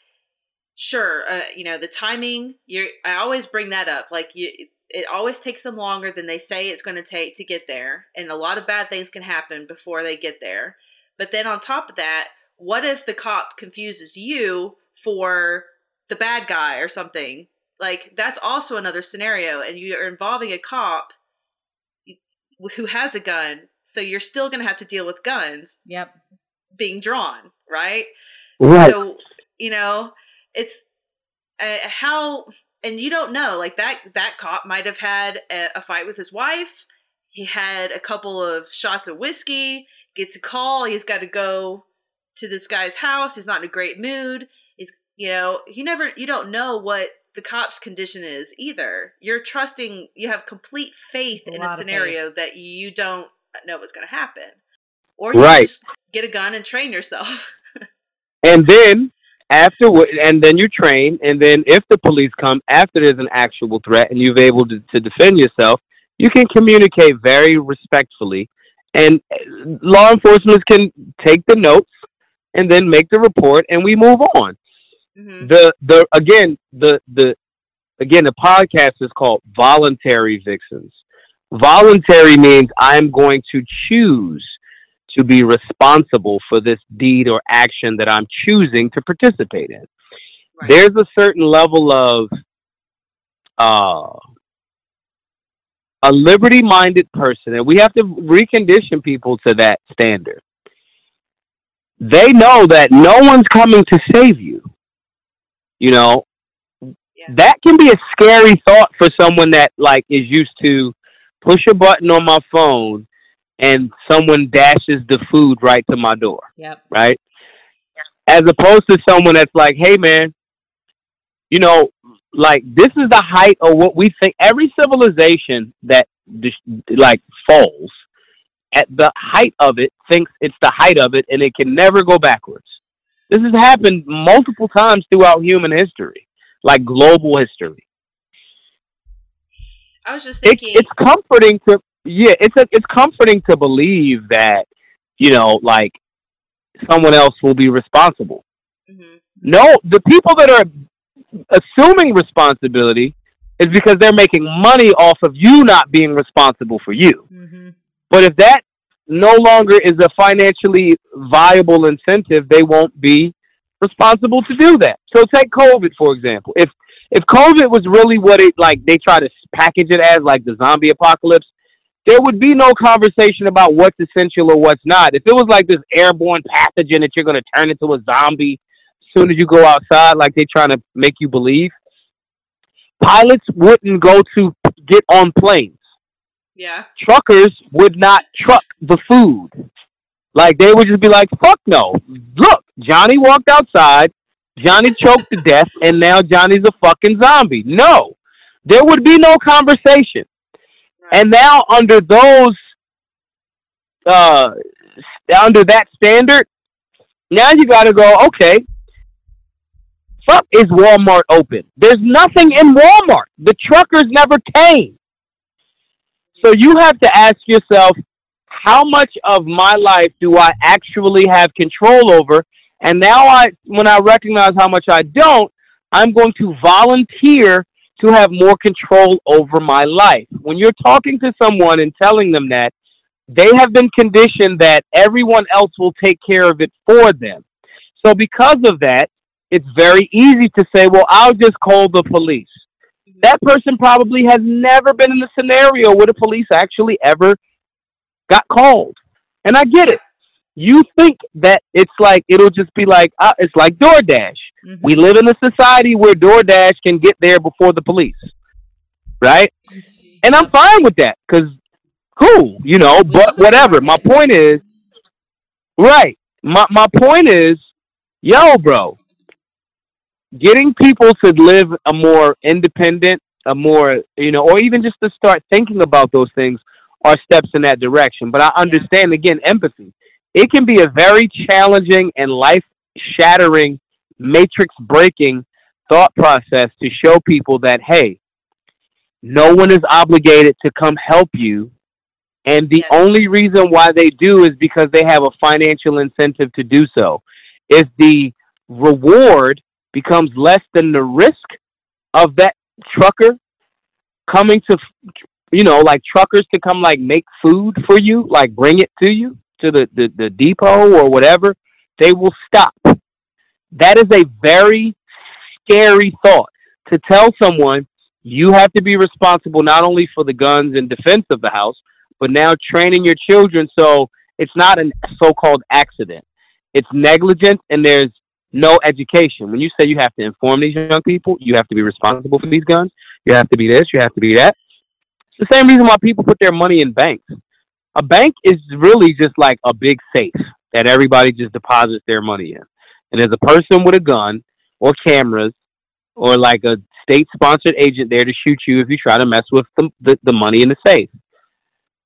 sure uh, you know the timing you're i always bring that up like you it always takes them longer than they say it's going to take to get there and a lot of bad things can happen before they get there but then on top of that what if the cop confuses you for the bad guy or something like that's also another scenario and you're involving a cop who has a gun so you're still going to have to deal with guns Yep. being drawn right Right. so you know it's uh, how and you don't know like that that cop might have had a, a fight with his wife he had a couple of shots of whiskey gets a call he's got to go to this guy's house he's not in a great mood he's you know you never you don't know what the cop's condition is either. You're trusting you have complete faith A in a scenario that you don't know what's going to happen. Or you Right. just get a gun and train yourself. And then after, and then you train, and then if the police come after there's an actual threat and you've able to, to defend yourself, you can communicate very respectfully, and law enforcement can take the notes and then make the report, and we move on. hmm The the again the the again the podcast is called Voluntary Vixens. Voluntary means I'm going to choose to be responsible for this deed or action that I'm choosing to participate in. Right. There's a certain level of uh, a liberty minded person, and we have to recondition people to that standard. They know that no one's coming to save you. You know, Yeah. that can be a scary thought for someone that like is used to push a button on my phone and someone dashes the food right to my door, Yep. right? As opposed to someone that's like, "Hey man, you know, like this is the height of what we think every civilization that like falls at the height of it thinks it's the height of it and it can never go backwards. This has happened multiple times throughout human history, like global history. I was just It, thinking. it's comforting to yeah, it's a, it's comforting to believe that you know, like someone else will be responsible. Mhm. No, the people that are assuming responsibility is because they're making money off of you not being responsible for you. Mm-hmm. But if that no longer is a financially viable incentive, they won't be responsible to do that. So take COVID for example. If if COVID was really what it like they try to package it as like the zombie apocalypse, there would be no conversation about what's essential or what's not. If it was like this airborne pathogen that you're going to turn into a zombie soon as you go outside, like they're trying to make you believe, pilots wouldn't go to get on planes. Yeah. Truckers would not truck the food. Like they would just be like, "Fuck no! Look, Johnny walked outside. Johnny choked to death, and now Johnny's a fucking zombie." No, there would be no conversation. And now under those, uh, under that standard, now you got to go. Okay, fuck is Walmart open? There's nothing in Walmart. The truckers never came. So you have to ask yourself, how much of my life do I actually have control over? And now I, when I recognize how much I don't, I'm going to volunteer to have more control over my life. When you're talking to someone and telling them that, they have been conditioned that everyone else will take care of it for them. So because of that, it's very easy to say, well, I'll just call the police. That person probably has never been in a scenario where the police actually ever got called. And I get it. You think that it's like, it'll just be like, uh, it's like DoorDash. Mm-hmm. We live in a society where DoorDash can get there before the police. Right? And I'm fine with that because cool, you know, but whatever. My point is, right. My, my point is, yo, bro, getting people to live a more independent, a more, you know, or even just to start thinking about those things are steps in that direction. But I understand, again, empathy. It can be a very challenging and life shattering, matrix breaking thought process to show people that, hey, no one is obligated to come help you. And the yes. only reason why they do is because they have a financial incentive to do so. If the reward becomes less than the risk of that trucker coming to you know like truckers to come like make food for you like bring it to you to the, the, the depot or whatever they will stop. That is a very scary thought to tell someone you have to be responsible not only for the guns and defense of the house but now training your children so it's not a so-called accident. It's negligence and there's no education. When you say you have to inform these young people, you have to be responsible for these guns, you have to be this, you have to be that. It's the same reason why people put their money in banks. A bank is really just like a big safe that everybody just deposits their money in. And there's a person with a gun or cameras or like a state sponsored agent there to shoot you if you try to mess with the, the, the money in the safe.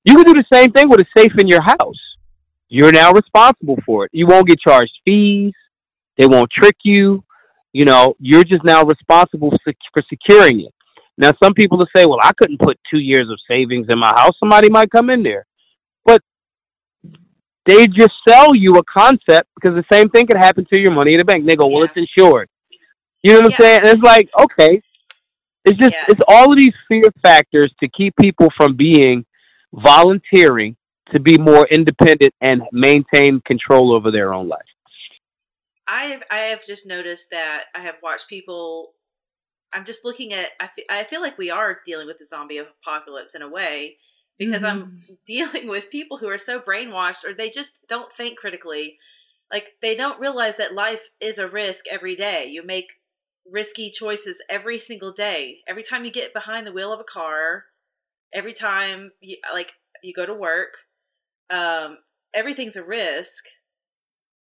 You can do the same thing with a safe in your house. You're now responsible for it. You won't get charged fees they won't trick you. You know, you're just now responsible for securing it. Now, some people will say, well, I couldn't put two years of savings in my house. Somebody might come in there. But they just sell you a concept because the same thing could happen to your money in the bank. They go, well, yeah. it's insured. You know what I'm saying? And it's like, okay. It's just, yeah. it's all of these fear factors to keep people from being volunteering to be more independent and maintain control over their own life. I have I have just noticed that I have watched people. I'm just looking at. I feel, I feel like we are dealing with the zombie apocalypse in a way because mm-hmm. I'm dealing with people who are so brainwashed or they just don't think critically. Like they don't realize that life is a risk every day. You make risky choices every single day. Every time you get behind the wheel of a car, every time you like you go to work, um, everything's a risk.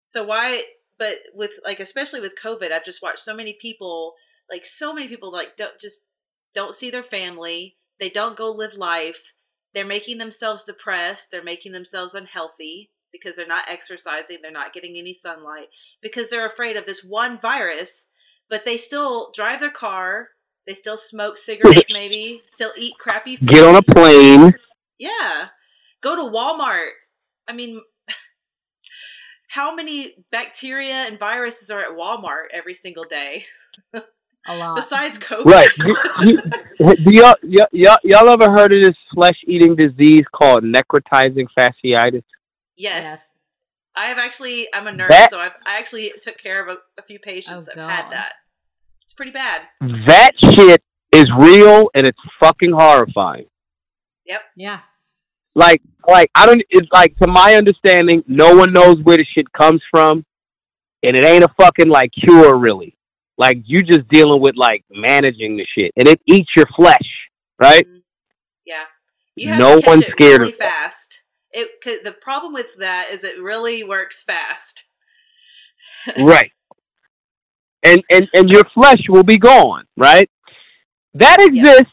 So why but with like especially with covid i've just watched so many people like so many people like don't just don't see their family. They don't go live life. They're making themselves depressed. They're making themselves unhealthy because they're not exercising. They're not getting any sunlight because they're afraid of this one virus but they still drive their car. They still smoke cigarettes maybe still eat crappy food get on a plane. Yeah. Go to walmart. I mean how many bacteria and viruses are at Walmart every single day? A lot. Besides COVID. Right. do y'all, y'all, y'all ever heard of this flesh eating disease called necrotizing fasciitis? Yes. I have actually. I'm a nurse, That- so I've, I actually took care of a, a few patients Oh, that had that. It's pretty bad. That shit is real and it's fucking horrifying. Yep. Yeah. Like, like I don't. It's like to my understanding, no one knows where the shit comes from, and it ain't a fucking like cure really. Like you just dealing with like managing the shit, and it eats your flesh, right? Mm-hmm. Yeah. You have No to catch one's it scared really fast. It the problem with that is it really works fast. right. And and and your flesh will be gone, right? That exists,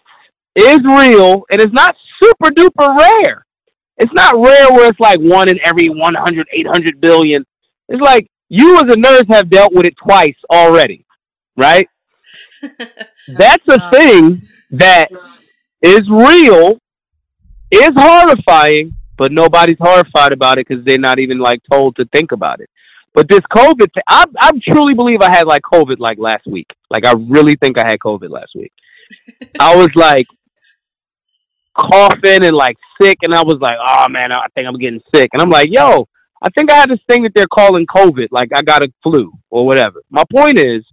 is real, and it's not super duper rare. It's not rare where it's like one in every 100, 800 billion. It's like you as a nurse have dealt with it twice already, right? That's a thing that is real, is horrifying, but nobody's horrified about it because they're not even like told to think about it. But this COVID, thing, I, I truly believe I had like COVID like last week. Like I really think I had COVID last week. I was like coughing and like sick, and I was like, oh man, I think I'm getting sick. And I'm like, yo, I think I had this thing that they're calling COVID, like I got a flu or whatever. My point is,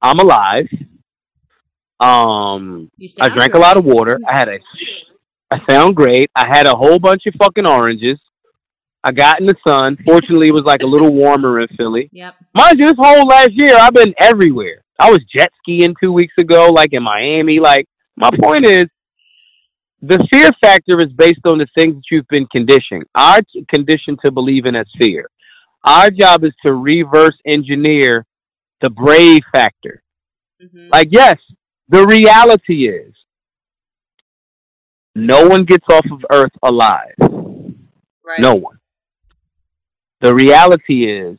I'm alive. Um, I drank great. a lot of water. I had a, I sound great. I had a whole bunch of fucking oranges. I got in the sun. Fortunately, it was like a little warmer in Philly. Yep. Mind you, this whole last year, I've been everywhere. I was jet skiing two weeks ago, like in Miami. Like, my point is, the fear factor is based on the things that you've been conditioned. Our conditioned to believe in as fear. Our job is to reverse engineer the brave factor. Mhm. Like, yes, the reality is no one gets off of Earth alive. right. No one. The reality is,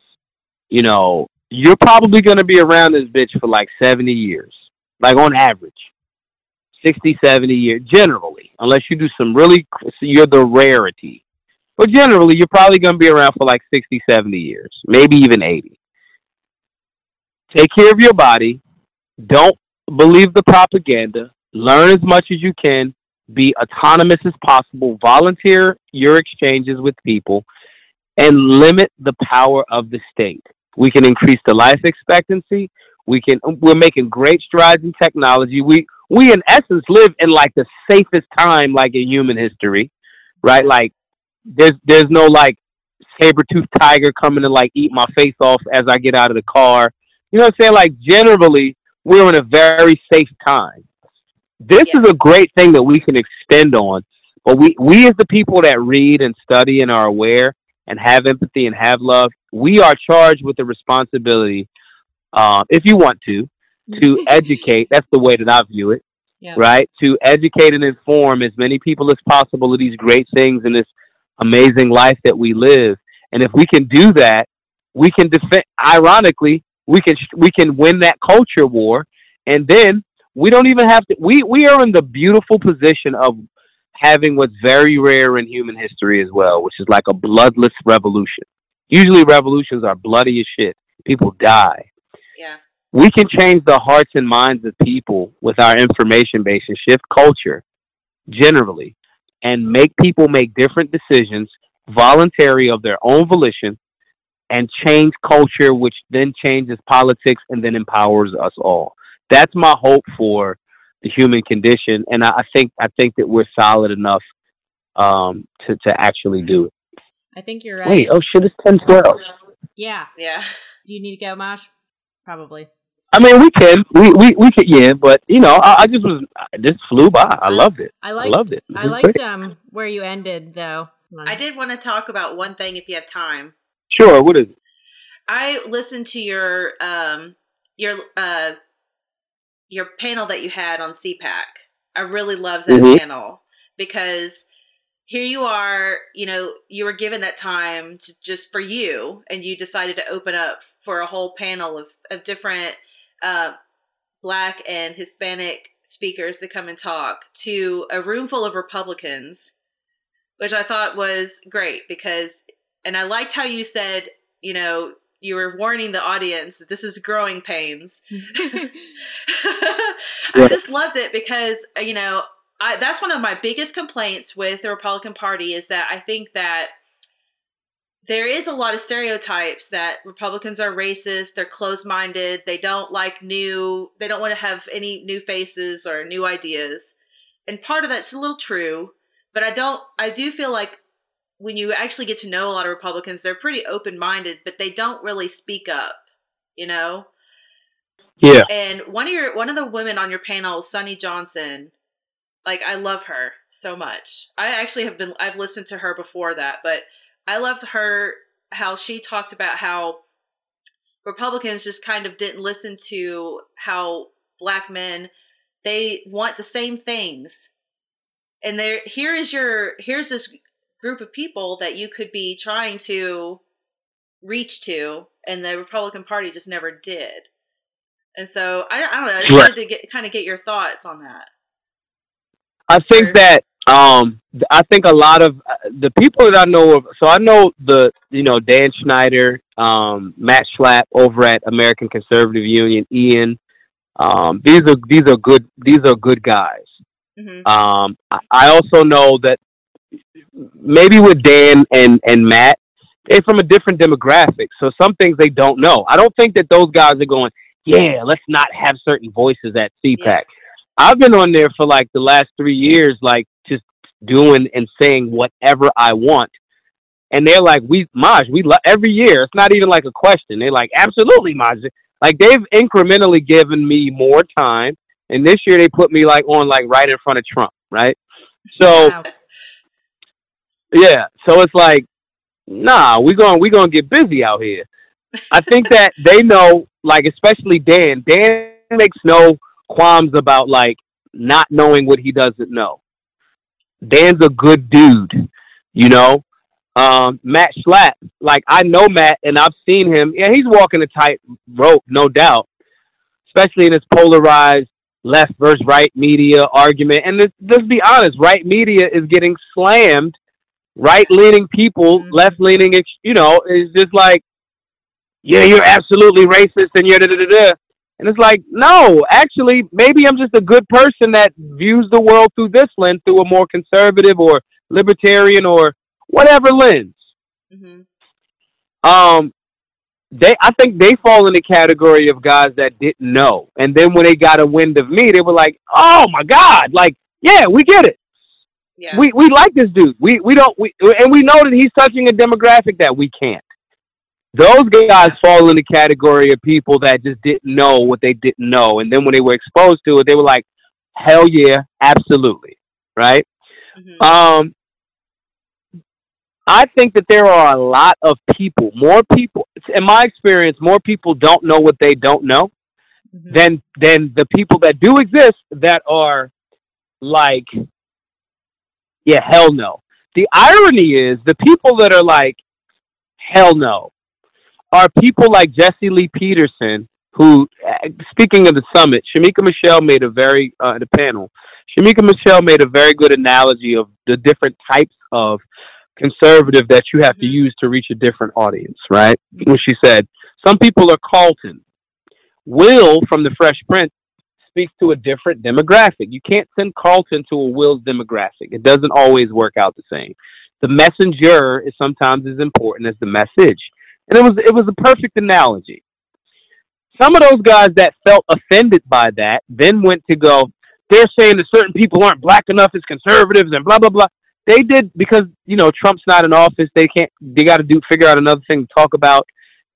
you know, you're probably going to be around this bitch for like 70 years, like on average. 60, 70 years, generally, unless you do some really, so you're the rarity. But generally, you're probably going to be around for like 60, 70 years, maybe even 80. Take care of your body. Don't believe the propaganda. Learn as much as you can. Be autonomous as possible. Volunteer your exchanges with people and limit the power of the state. We can increase the life expectancy. We can we're making great strides in technology. We we in essence live in like the safest time like in human history. Right? Like there's there's no like saber tooth tiger coming to like eat my face off as I get out of the car. You know what I'm saying? Like generally we're in a very safe time. This Yeah. is a great thing that we can extend on. But we we as the people that read and study and are aware and have empathy and have love, we are charged with the responsibility, uh, if you want to, to educate. That's the way that I view it, Yeah. right? To educate and inform as many people as possible of these great things in this amazing life that we live. And if we can do that, we can defend. Ironically, we can we can win that culture war, and then we don't even have to. We we are in the beautiful position of having what's very rare in human history as well, which is like a bloodless revolution. Usually, revolutions are bloody as shit. People die. Yeah. We can change the hearts and minds of people with our information base and shift culture generally and make people make different decisions voluntary of their own volition and change culture which then changes politics and then empowers us all that's my hope for the human condition and i, I think i think that we're solid enough um, to, to actually do it I think you're right. wait oh shit it's 10 12 Yeah. Yeah. Do you need to go, Maj? Probably. I mean we can we we, we could yeah but you know i, I just was I just flew by i loved it I liked, i liked. loved it It I liked great. um where you ended though. I did want to talk about one thing if you have time. sure what is it I listened to your um your uh your panel that you had on CPAC. I really loved that Mhm. panel because here you are, you know, you were given that time to, just for you, and you decided to open up for a whole panel of of different uh, Black and Hispanic speakers to come and talk to a room full of Republicans, which I thought was great because, and I liked how you said, you know, you were warning the audience that this is growing pains. I just loved it because you know I, that's one of my biggest complaints with the Republican Party is that I think that there is a lot of stereotypes that Republicans are racist, they're closed-minded, they don't like new, they don't want to have any new faces or new ideas. And part of that's a little true, but I don't I do feel like when you actually get to know a lot of Republicans, they're pretty open-minded, but they don't really speak up, you know? Yeah. And one of your one of the women on your panel, Sonnie Johnson, like I love her so much. I actually have been I've listened to her before that, but I loved her how she talked about how Republicans just kind of didn't listen to how black men they want the same things. And there here is your here's this group of people that you could be trying to reach to and the Republican Party just never did. And so I, I don't know. I just wanted to get kind of get your thoughts on that. I think that um I think a lot of uh, the people that I know of so I know the you know Dan Schneider, um Matt Schlapp over at American Conservative Union, Ian. Um these are these are good these are good guys. hmm Um I, also know that maybe with Dan and and Matt they're from a different demographic. So some things they don't know. I don't think that those guys are going, yeah, let's not have certain voices at CPAC. Yeah. I've been on there for like the last three years, like doing and saying whatever I want. And they're like, we, Maj, we love every year. It's not even like a question. They're like, absolutely, Maj. Like they've incrementally given me more time. And this year they put me like on like right in front of Trump, right? So Wow. yeah, so it's like, nah, we're going we're gonna get busy out here. I think that they know, like especially Dan. Dan makes no qualms about like not knowing what he doesn't know. Dan's a good dude, you know. Um, Matt Schlapp, like I know Matt and I've seen him. Yeah, he's walking a tight rope, no doubt. Especially in this polarized left versus right media argument. And let's, let's be honest, right media is getting slammed right leaning people, Mhm. left leaning, you know, is just like, yeah, you're absolutely racist and you're da da da da. And it's like, no, actually, maybe I'm just a good person that views the world through this lens, through a more conservative or libertarian or whatever lens. hmm Um, they, I think they fall in the category of guys that didn't know, and then when they got a wind of me, they were like, "Oh my god!" Like, yeah, we get it. Yeah. we we like this dude. We we don't we and we know that he's touching a demographic that we can't. Those guys fall in the category of people that just didn't know what they didn't know, and then when they were exposed to it, they were like, "Hell yeah, absolutely!" Right? Mhm. Um, I think that there are a lot of people, more people. In my experience, more people don't know what they don't know Mhm. than than the people that do exist that are like, yeah, hell no. The irony is the people that are like, hell no, are people like Jesse Lee Peterson, who, uh, speaking of the summit, Shemeka Michelle made a very uh, the panel. Shemeka Michelle made a very good analogy of the different types of conservative that you have to Mhm. use to reach a different audience, right? When she said, some people are Carlton. Will from the Fresh Prince speaks to a different demographic. You can't send Carlton to a Will's demographic. It doesn't always work out the same. The messenger is sometimes as important as the message. And it was it was a perfect analogy. Some of those guys that felt offended by that then went to go, they're saying that certain people aren't black enough as conservatives and blah blah blah. They did because, you know, Trump's not in office, they can't they gotta do figure out another thing to talk about.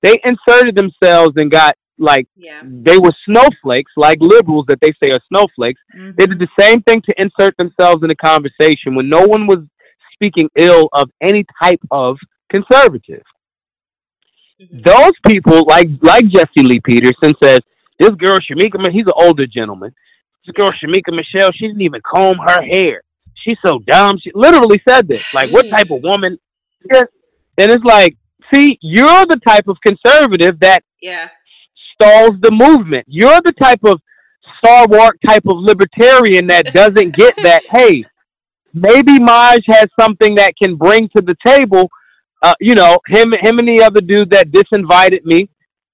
They inserted themselves and got like Yeah. they were snowflakes, like liberals that they say are snowflakes. Mhm. They did the same thing to insert themselves in the conversation when no one was speaking ill of any type of conservative. Those people, like like Jesse Lee Peterson, says this girl Shemeka, he's an older gentleman. This girl Shemeka Michelle, she didn't even comb her hair. She's so dumb. She literally said this. Like, what type of woman? And it's like, see, you're the type of conservative that Yeah. stalls the movement. You're the type of stalwart type of libertarian that doesn't get that, hey, maybe Maj has something that can bring to the table. Uh, you know, him him and the other dude that disinvited me,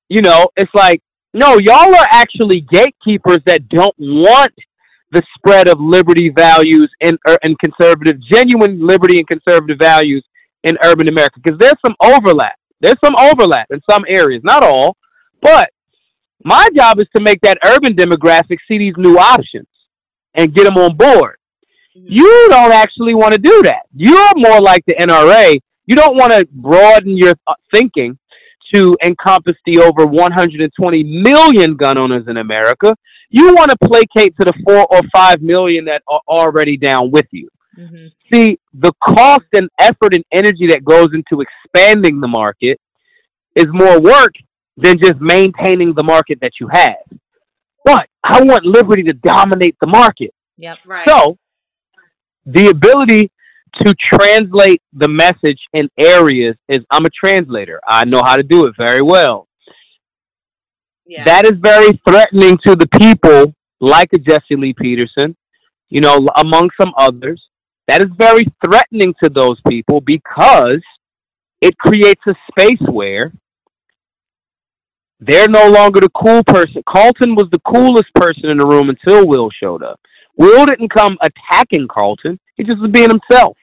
you know, it's like, no, y'all are actually gatekeepers that don't want the spread of liberty values and er, and conservative genuine liberty and conservative values in urban America because there's some overlap. There's some overlap in some areas, not all, but my job is to make that urban demographic see these new options and get them on board. You don't actually want to do that. You're more like the NRA. You don't want to broaden your uh, thinking to encompass the over 120 million gun owners in America. You want to placate to the four or five million that are already down with you. Mm-hmm. See, the cost and effort and energy that goes into expanding the market is more work than just maintaining the market that you have. But I want liberty to dominate the market. Yep. Right. So the ability to translate the message in areas is I'm a translator. I know how to do it very well. Yeah. That is very threatening to the people like a Jesse Lee Peterson, you know, among some others. That is very threatening to those people because it creates a space where they're no longer the cool person. Carlton was the coolest person in the room until Will showed up. Will didn't come attacking Carlton. He just was being himself.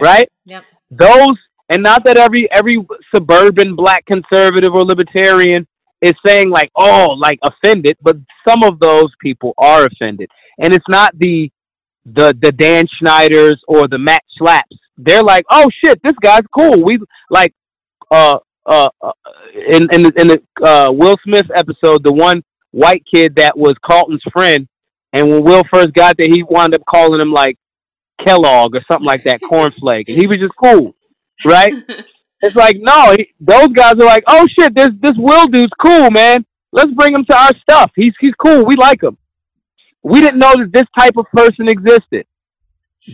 Right? Yep. Those and not that every every suburban black conservative or libertarian is saying like, oh, like offended, but some of those people are offended. And it's not the the the Dan Schneiders or the Matt Schlapps. They're like, oh shit, this guy's cool. We like uh uh, uh in in the, in the uh, Will Smith episode, the one white kid that was Carlton's friend, and when Will first got there, he wound up calling him like Kellogg or something like that, cornflake, and he was just cool, right? it's like no, he, those guys are like, oh shit, this this Will dude's cool, man. Let's bring him to our stuff. He's he's cool. We like him. We didn't know that this type of person existed.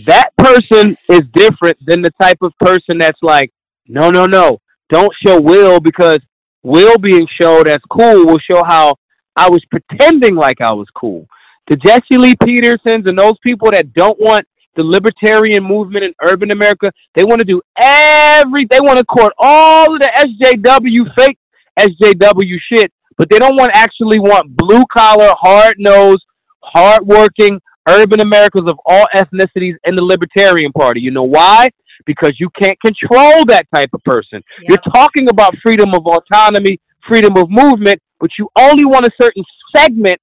That person is different than the type of person that's like, no, no, no, don't show Will because Will being showed as cool will show how I was pretending like I was cool. The Jesse Lee Petersons and those people that don't want the libertarian movement in urban America, they want to do every, they want to court all of the SJW, fake SJW shit, but they don't want actually want blue collar, hard nosed, hard working urban Americans of all ethnicities in the Libertarian Party. You know why? Because you can't control that type of person. You're talking about freedom of autonomy, freedom of movement, but you only want a certain segment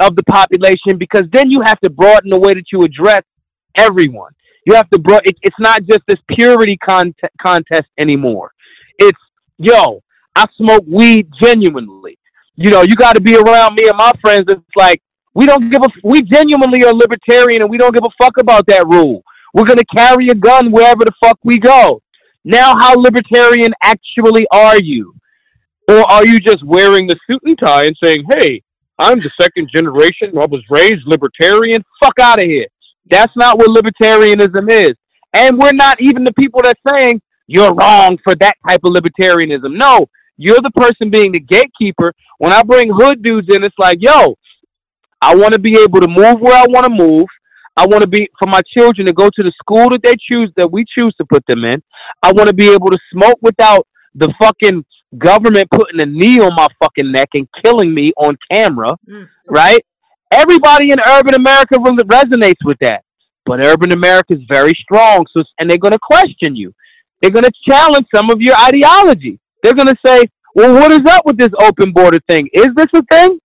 of the population because then you have to broaden the way that you address everyone. You have to bro. It, it's not just this purity con- contest anymore. It's yo, I smoke weed genuinely. You know, you got to be around me and my friends. It's like we don't give a. We genuinely are libertarian, and we don't give a fuck about that rule. We're gonna carry a gun wherever the fuck we go. Now, how libertarian actually are you? Or are you just wearing the suit and tie and saying, "Hey, I'm the second generation. I was raised libertarian. Fuck out of here." That's not what libertarianism is. And we're not even the people that saying you're wrong for that type of libertarianism. No, you're the person being the gatekeeper. When I bring hood dudes in, it's like, yo, I want to be able to move where I want to move. I want to be for my children to go to the school that they choose that we choose to put them in. I want to be able to smoke without the fucking government putting a knee on my fucking neck and killing me on camera, mm. right? Everybody in urban America resonates with that. But urban America is very strong, so and they're going to question you. They're going to challenge some of your ideology. They're going to say, "Well, what is up with this open border thing? Is this a thing?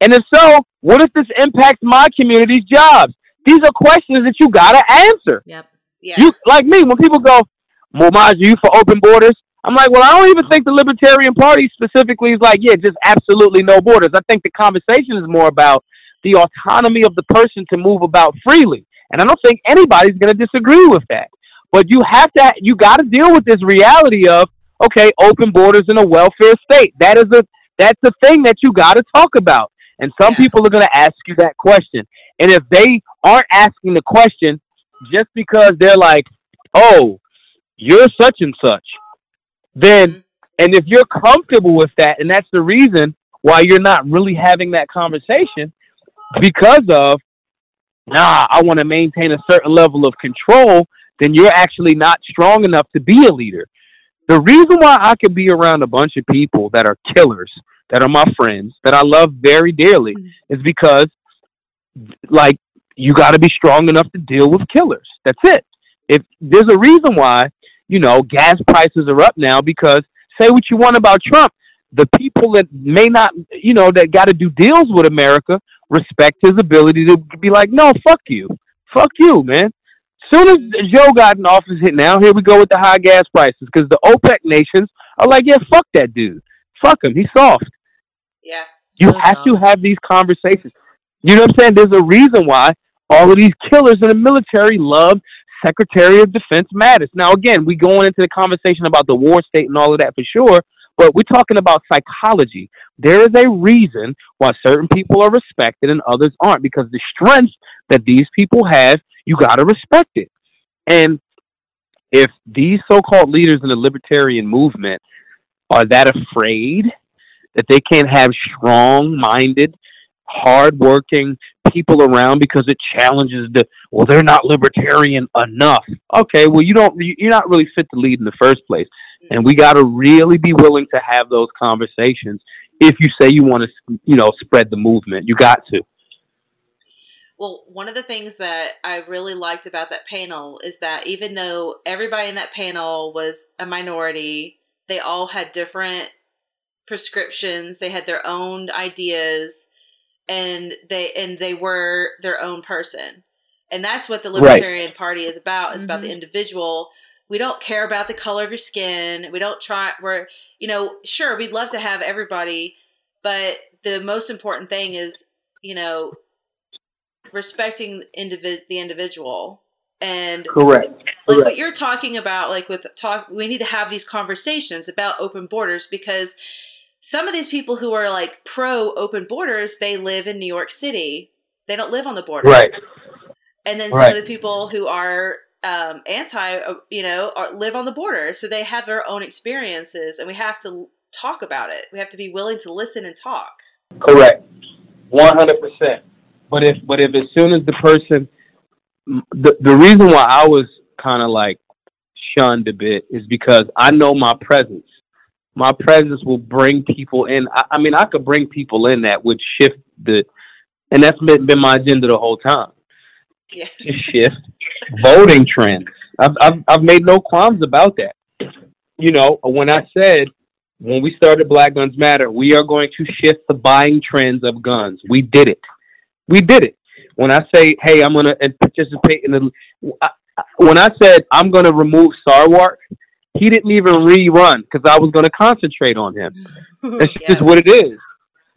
And if so, what if this impacts my community's jobs?" These are questions that you got to answer. Yep. Yeah. You like me when people go, "Well, mind you for open borders." I'm like, well, I don't even think the Libertarian Party specifically is like, yeah, just absolutely no borders. I think the conversation is more about the autonomy of the person to move about freely. And I don't think anybody's going to disagree with that. But you have to, you got to deal with this reality of, okay, open borders in a welfare state. That is a, that's the thing that you got to talk about. And some people are going to ask you that question. And if they aren't asking the question just because they're like, oh, you're such and such, then, mm-hmm. and if you're comfortable with that, and that's the reason why you're not really having that conversation, because of, nah, I want to maintain a certain level of control, then you're actually not strong enough to be a leader. The reason why I can be around a bunch of people that are killers, that are my friends, that I love very dearly, mm-hmm. is because, like, you got to be strong enough to deal with killers. That's it. If there's a reason why you know, gas prices are up now because say what you want about Trump. The people that may not, you know, that got to do deals with America respect his ability to be like, no, fuck you. Fuck you, man. Soon as Joe got in office, hit now, here we go with the high gas prices because the OPEC nations are like, yeah, fuck that dude. Fuck him. He's soft. Yeah. You have to have these conversations. You know what I'm saying? There's a reason why all of these killers in the military love Secretary of Defense Mattis. Now, again, we going into the conversation about the war state and all of that for sure, but we're talking about psychology. There is a reason why certain people are respected and others aren't because the strength that these people have, you got to respect it. And if these so-called leaders in the libertarian movement are that afraid that they can't have strong-minded, hard-working people around because it challenges the well they're not libertarian enough okay well you don't you- you're not really fit to lead in the first place and we got to really be willing to have those conversations if you say you want to you know spread the movement you got to Well, one of the things that I really liked about that panel is that even though everybody in that panel was a minority, they all had different prescriptions, they had their own ideas, and they and they were their own person. And that's what the Right. Libertarian Party is about. Is about the Mhm. individual. We don't care about the color of your skin. We don't try. We're you know sure we'd love to have everybody, but the most important thing is you know respecting individ- the individual and correct like what you're talking about like with talk we need to have these conversations about open borders because some of these people who are like pro open borders they live in new york city they don't live on the border right and then some Right. of the people who are um, anti uh, you know are, live on the border so they have their own experiences and we have to talk about it we have to be willing to listen and talk Correct. One hundred percent. But if but if as soon as the person the the reason why I was kind of like shunned a bit is because I know my presence. My presence will bring people in. I, I mean, I could bring people in that would shift the, and that's been, been my agenda the whole time. Yeah To shift voting trends. I've, I've I've made no qualms about that. You know, when I said when we started Black Guns Matter, we are going to shift the buying trends of guns. We did it. We did it. When I say, hey, I'm going to participate in the, I- when I said I'm going to remove Sarwark, he didn't even rerun because I was going to concentrate on him. That's Yeah. just what it is.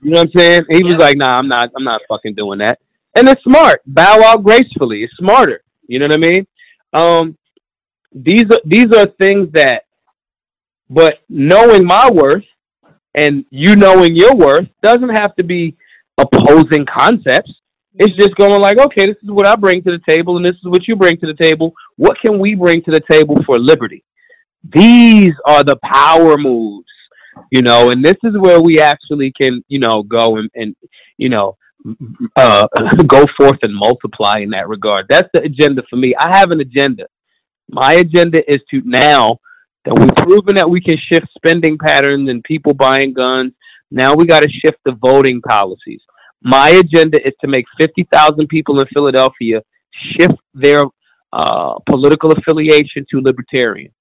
You know what I'm saying? He was like, nah, I'm not, I'm not fucking doing that. And it's smart. Bow out gracefully. It's smarter. You know what I mean? Um, these are these are things that, but knowing my worth and you knowing your worth doesn't have to be opposing concepts. It's just going like, okay, this is what I bring to the table, and this is what you bring to the table. What can we bring to the table for liberty? These are the power moves, you know, and this is where we actually can, you know, go and, and you know, uh, go forth and multiply in that regard. That's the agenda for me. I have an agenda. My agenda is to now that we've proven that we can shift spending patterns and people buying guns. Now we got to shift the voting policies. My agenda is to make 50,000 people in Philadelphia shift their uh, political affiliation to libertarian.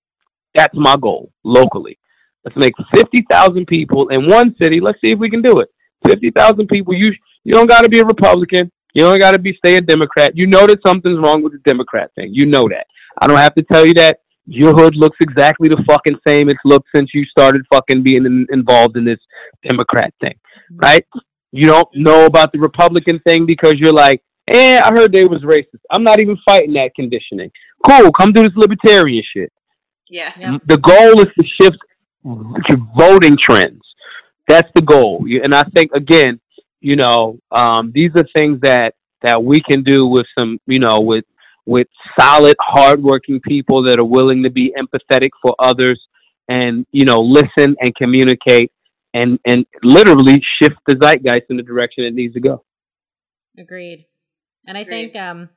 That's my goal locally. Let's make 50,000 people in one city. Let's see if we can do it. 50,000 people. You you don't got to be a Republican. You don't got to be stay a Democrat. You know that something's wrong with the Democrat thing. You know that. I don't have to tell you that. Your hood looks exactly the fucking same it's looked since you started fucking being in, involved in this Democrat thing, right? You don't know about the Republican thing because you're like, eh, I heard they was racist. I'm not even fighting that conditioning. Cool, come do this libertarian shit. yeah Yeah. The goal is to shift to voting trends. That's the goal. And I think again, you know, um, these are things that that we can do with some, you know, with with solid, hardworking people that are willing to be empathetic for others, and you know, listen and communicate, and and literally shift the zeitgeist in the direction it needs to go. Agreed. And I Agreed. think um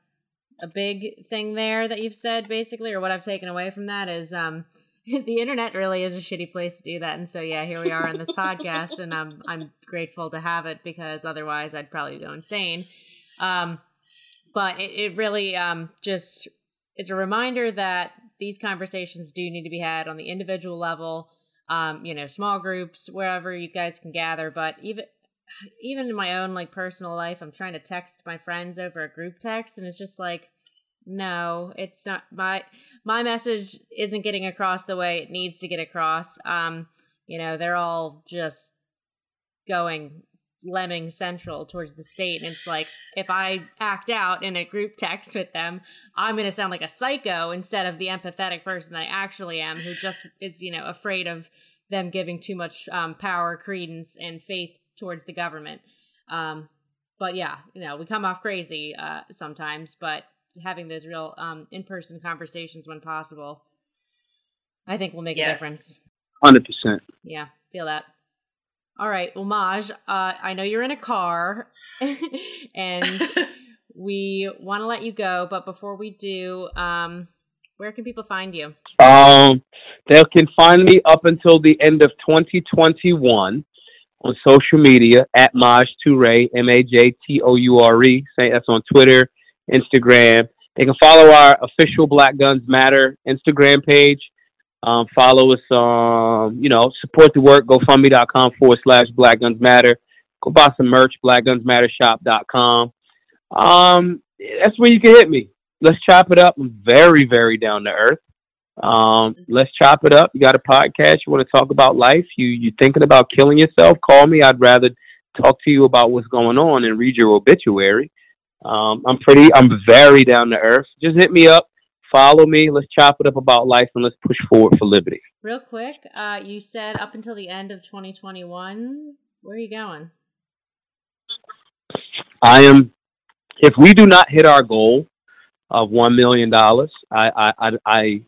a big thing there that you've said basically or what I've taken away from that is um the internet really is a shitty place to do that and so yeah here we are on this podcast and I'm I'm grateful to have it because otherwise I'd probably go insane. Um but it, it really um just is a reminder that these conversations do need to be had on the individual level. Um, you know, small groups, wherever you guys can gather. But even even in my own like personal life, I'm trying to text my friends over a group text, and it's just like, no, it's not my my message isn't getting across the way it needs to get across. Um, you know, they're all just going lemming central towards the state and it's like if i act out in a group text with them i'm going to sound like a psycho instead of the empathetic person that i actually am who just is you know afraid of them giving too much um, power credence and faith towards the government um, but yeah you know we come off crazy uh, sometimes but having those real um, in-person conversations when possible i think will make yes. a difference 100% yeah feel that all right. Well, Maj, uh, I know you're in a car and we want to let you go. But before we do, um, where can people find you? Um, they can find me up until the end of 2021 on social media at Maj Toure, M A J T O U R E. Say that's on Twitter, Instagram. They can follow our official Black Guns Matter Instagram page um, follow us, um, you know, support the work, gofundme.com forward slash Black Guns Matter. Go buy some merch, blackgunsmattershop.com. Um, that's where you can hit me. Let's chop it up. I'm very, very down to earth. Um, let's chop it up. You got a podcast. You want to talk about life. You you thinking about killing yourself? Call me. I'd rather talk to you about what's going on and read your obituary. Um, I'm pretty. I'm very down to earth. Just hit me up follow me. Let's chop it up about life and let's push forward for liberty. Real quick, uh, you said up until the end of 2021. Where are you going? I am. If we do not hit our goal of one million dollars, I, I, I, I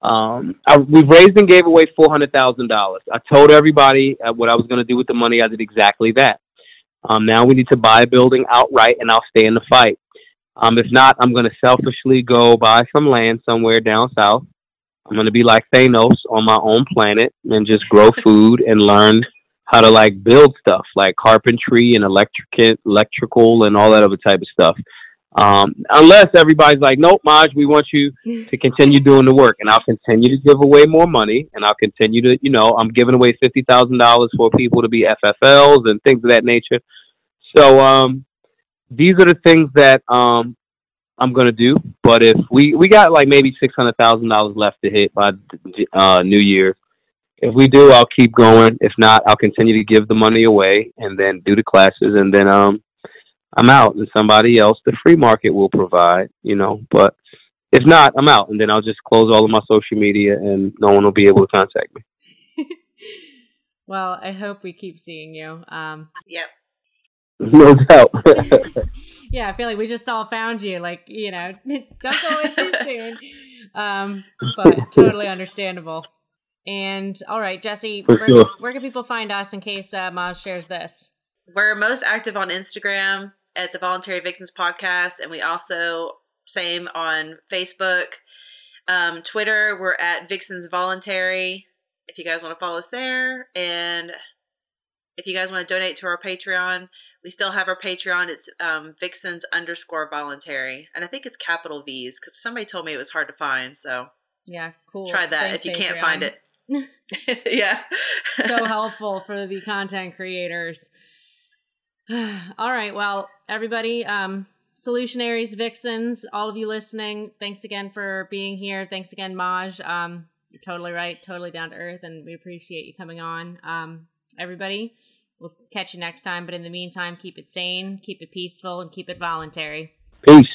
um, I, we've raised and gave away four hundred thousand dollars. I told everybody uh, what I was going to do with the money. I did exactly that. Um, now we need to buy a building outright, and I'll stay in the fight. Um, if not, I'm going to selfishly go buy some land somewhere down south. I'm going to be like Thanos on my own planet and just grow food and learn how to like build stuff like carpentry and electric electrical and all that other type of stuff. Um, unless everybody's like, nope, Maj, we want you to continue doing the work, and I'll continue to give away more money, and I'll continue to, you know, I'm giving away fifty thousand dollars for people to be FFLs and things of that nature. So, um, these are the things that um, I'm gonna do. But if we we got like maybe six hundred thousand dollars left to hit by uh, New Year, if we do, I'll keep going. If not, I'll continue to give the money away and then do the classes, and then um, I'm out, and somebody else, the free market will provide, you know. But if not, I'm out, and then I'll just close all of my social media, and no one will be able to contact me. well, I hope we keep seeing you. Um, yep. No doubt. yeah, I feel like we just all found you. Like, you know, don't go away too soon. Um, but totally understandable. And all right, Jesse, where, sure. where, can people find us in case uh, Maj shares this? We're most active on Instagram at the Voluntary Vixens Podcast, and we also same on Facebook, um, Twitter. We're at Vixens Voluntary. If you guys want to follow us there, and if you guys want to donate to our Patreon, we still have our Patreon. It's um, Vixens underscore voluntary. And I think it's capital V's because somebody told me it was hard to find. So yeah, cool. Try that Thanks, if you Patreon. can't find it. yeah. so helpful for the content creators. all right. Well, everybody, um, solutionaries, vixens, all of you listening, thanks again for being here. Thanks again, Maj. Um, you're totally right, totally down to earth, and we appreciate you coming on. Um, everybody, We'll catch you next time. But in the meantime, keep it sane, keep it peaceful, and keep it voluntary. Peace.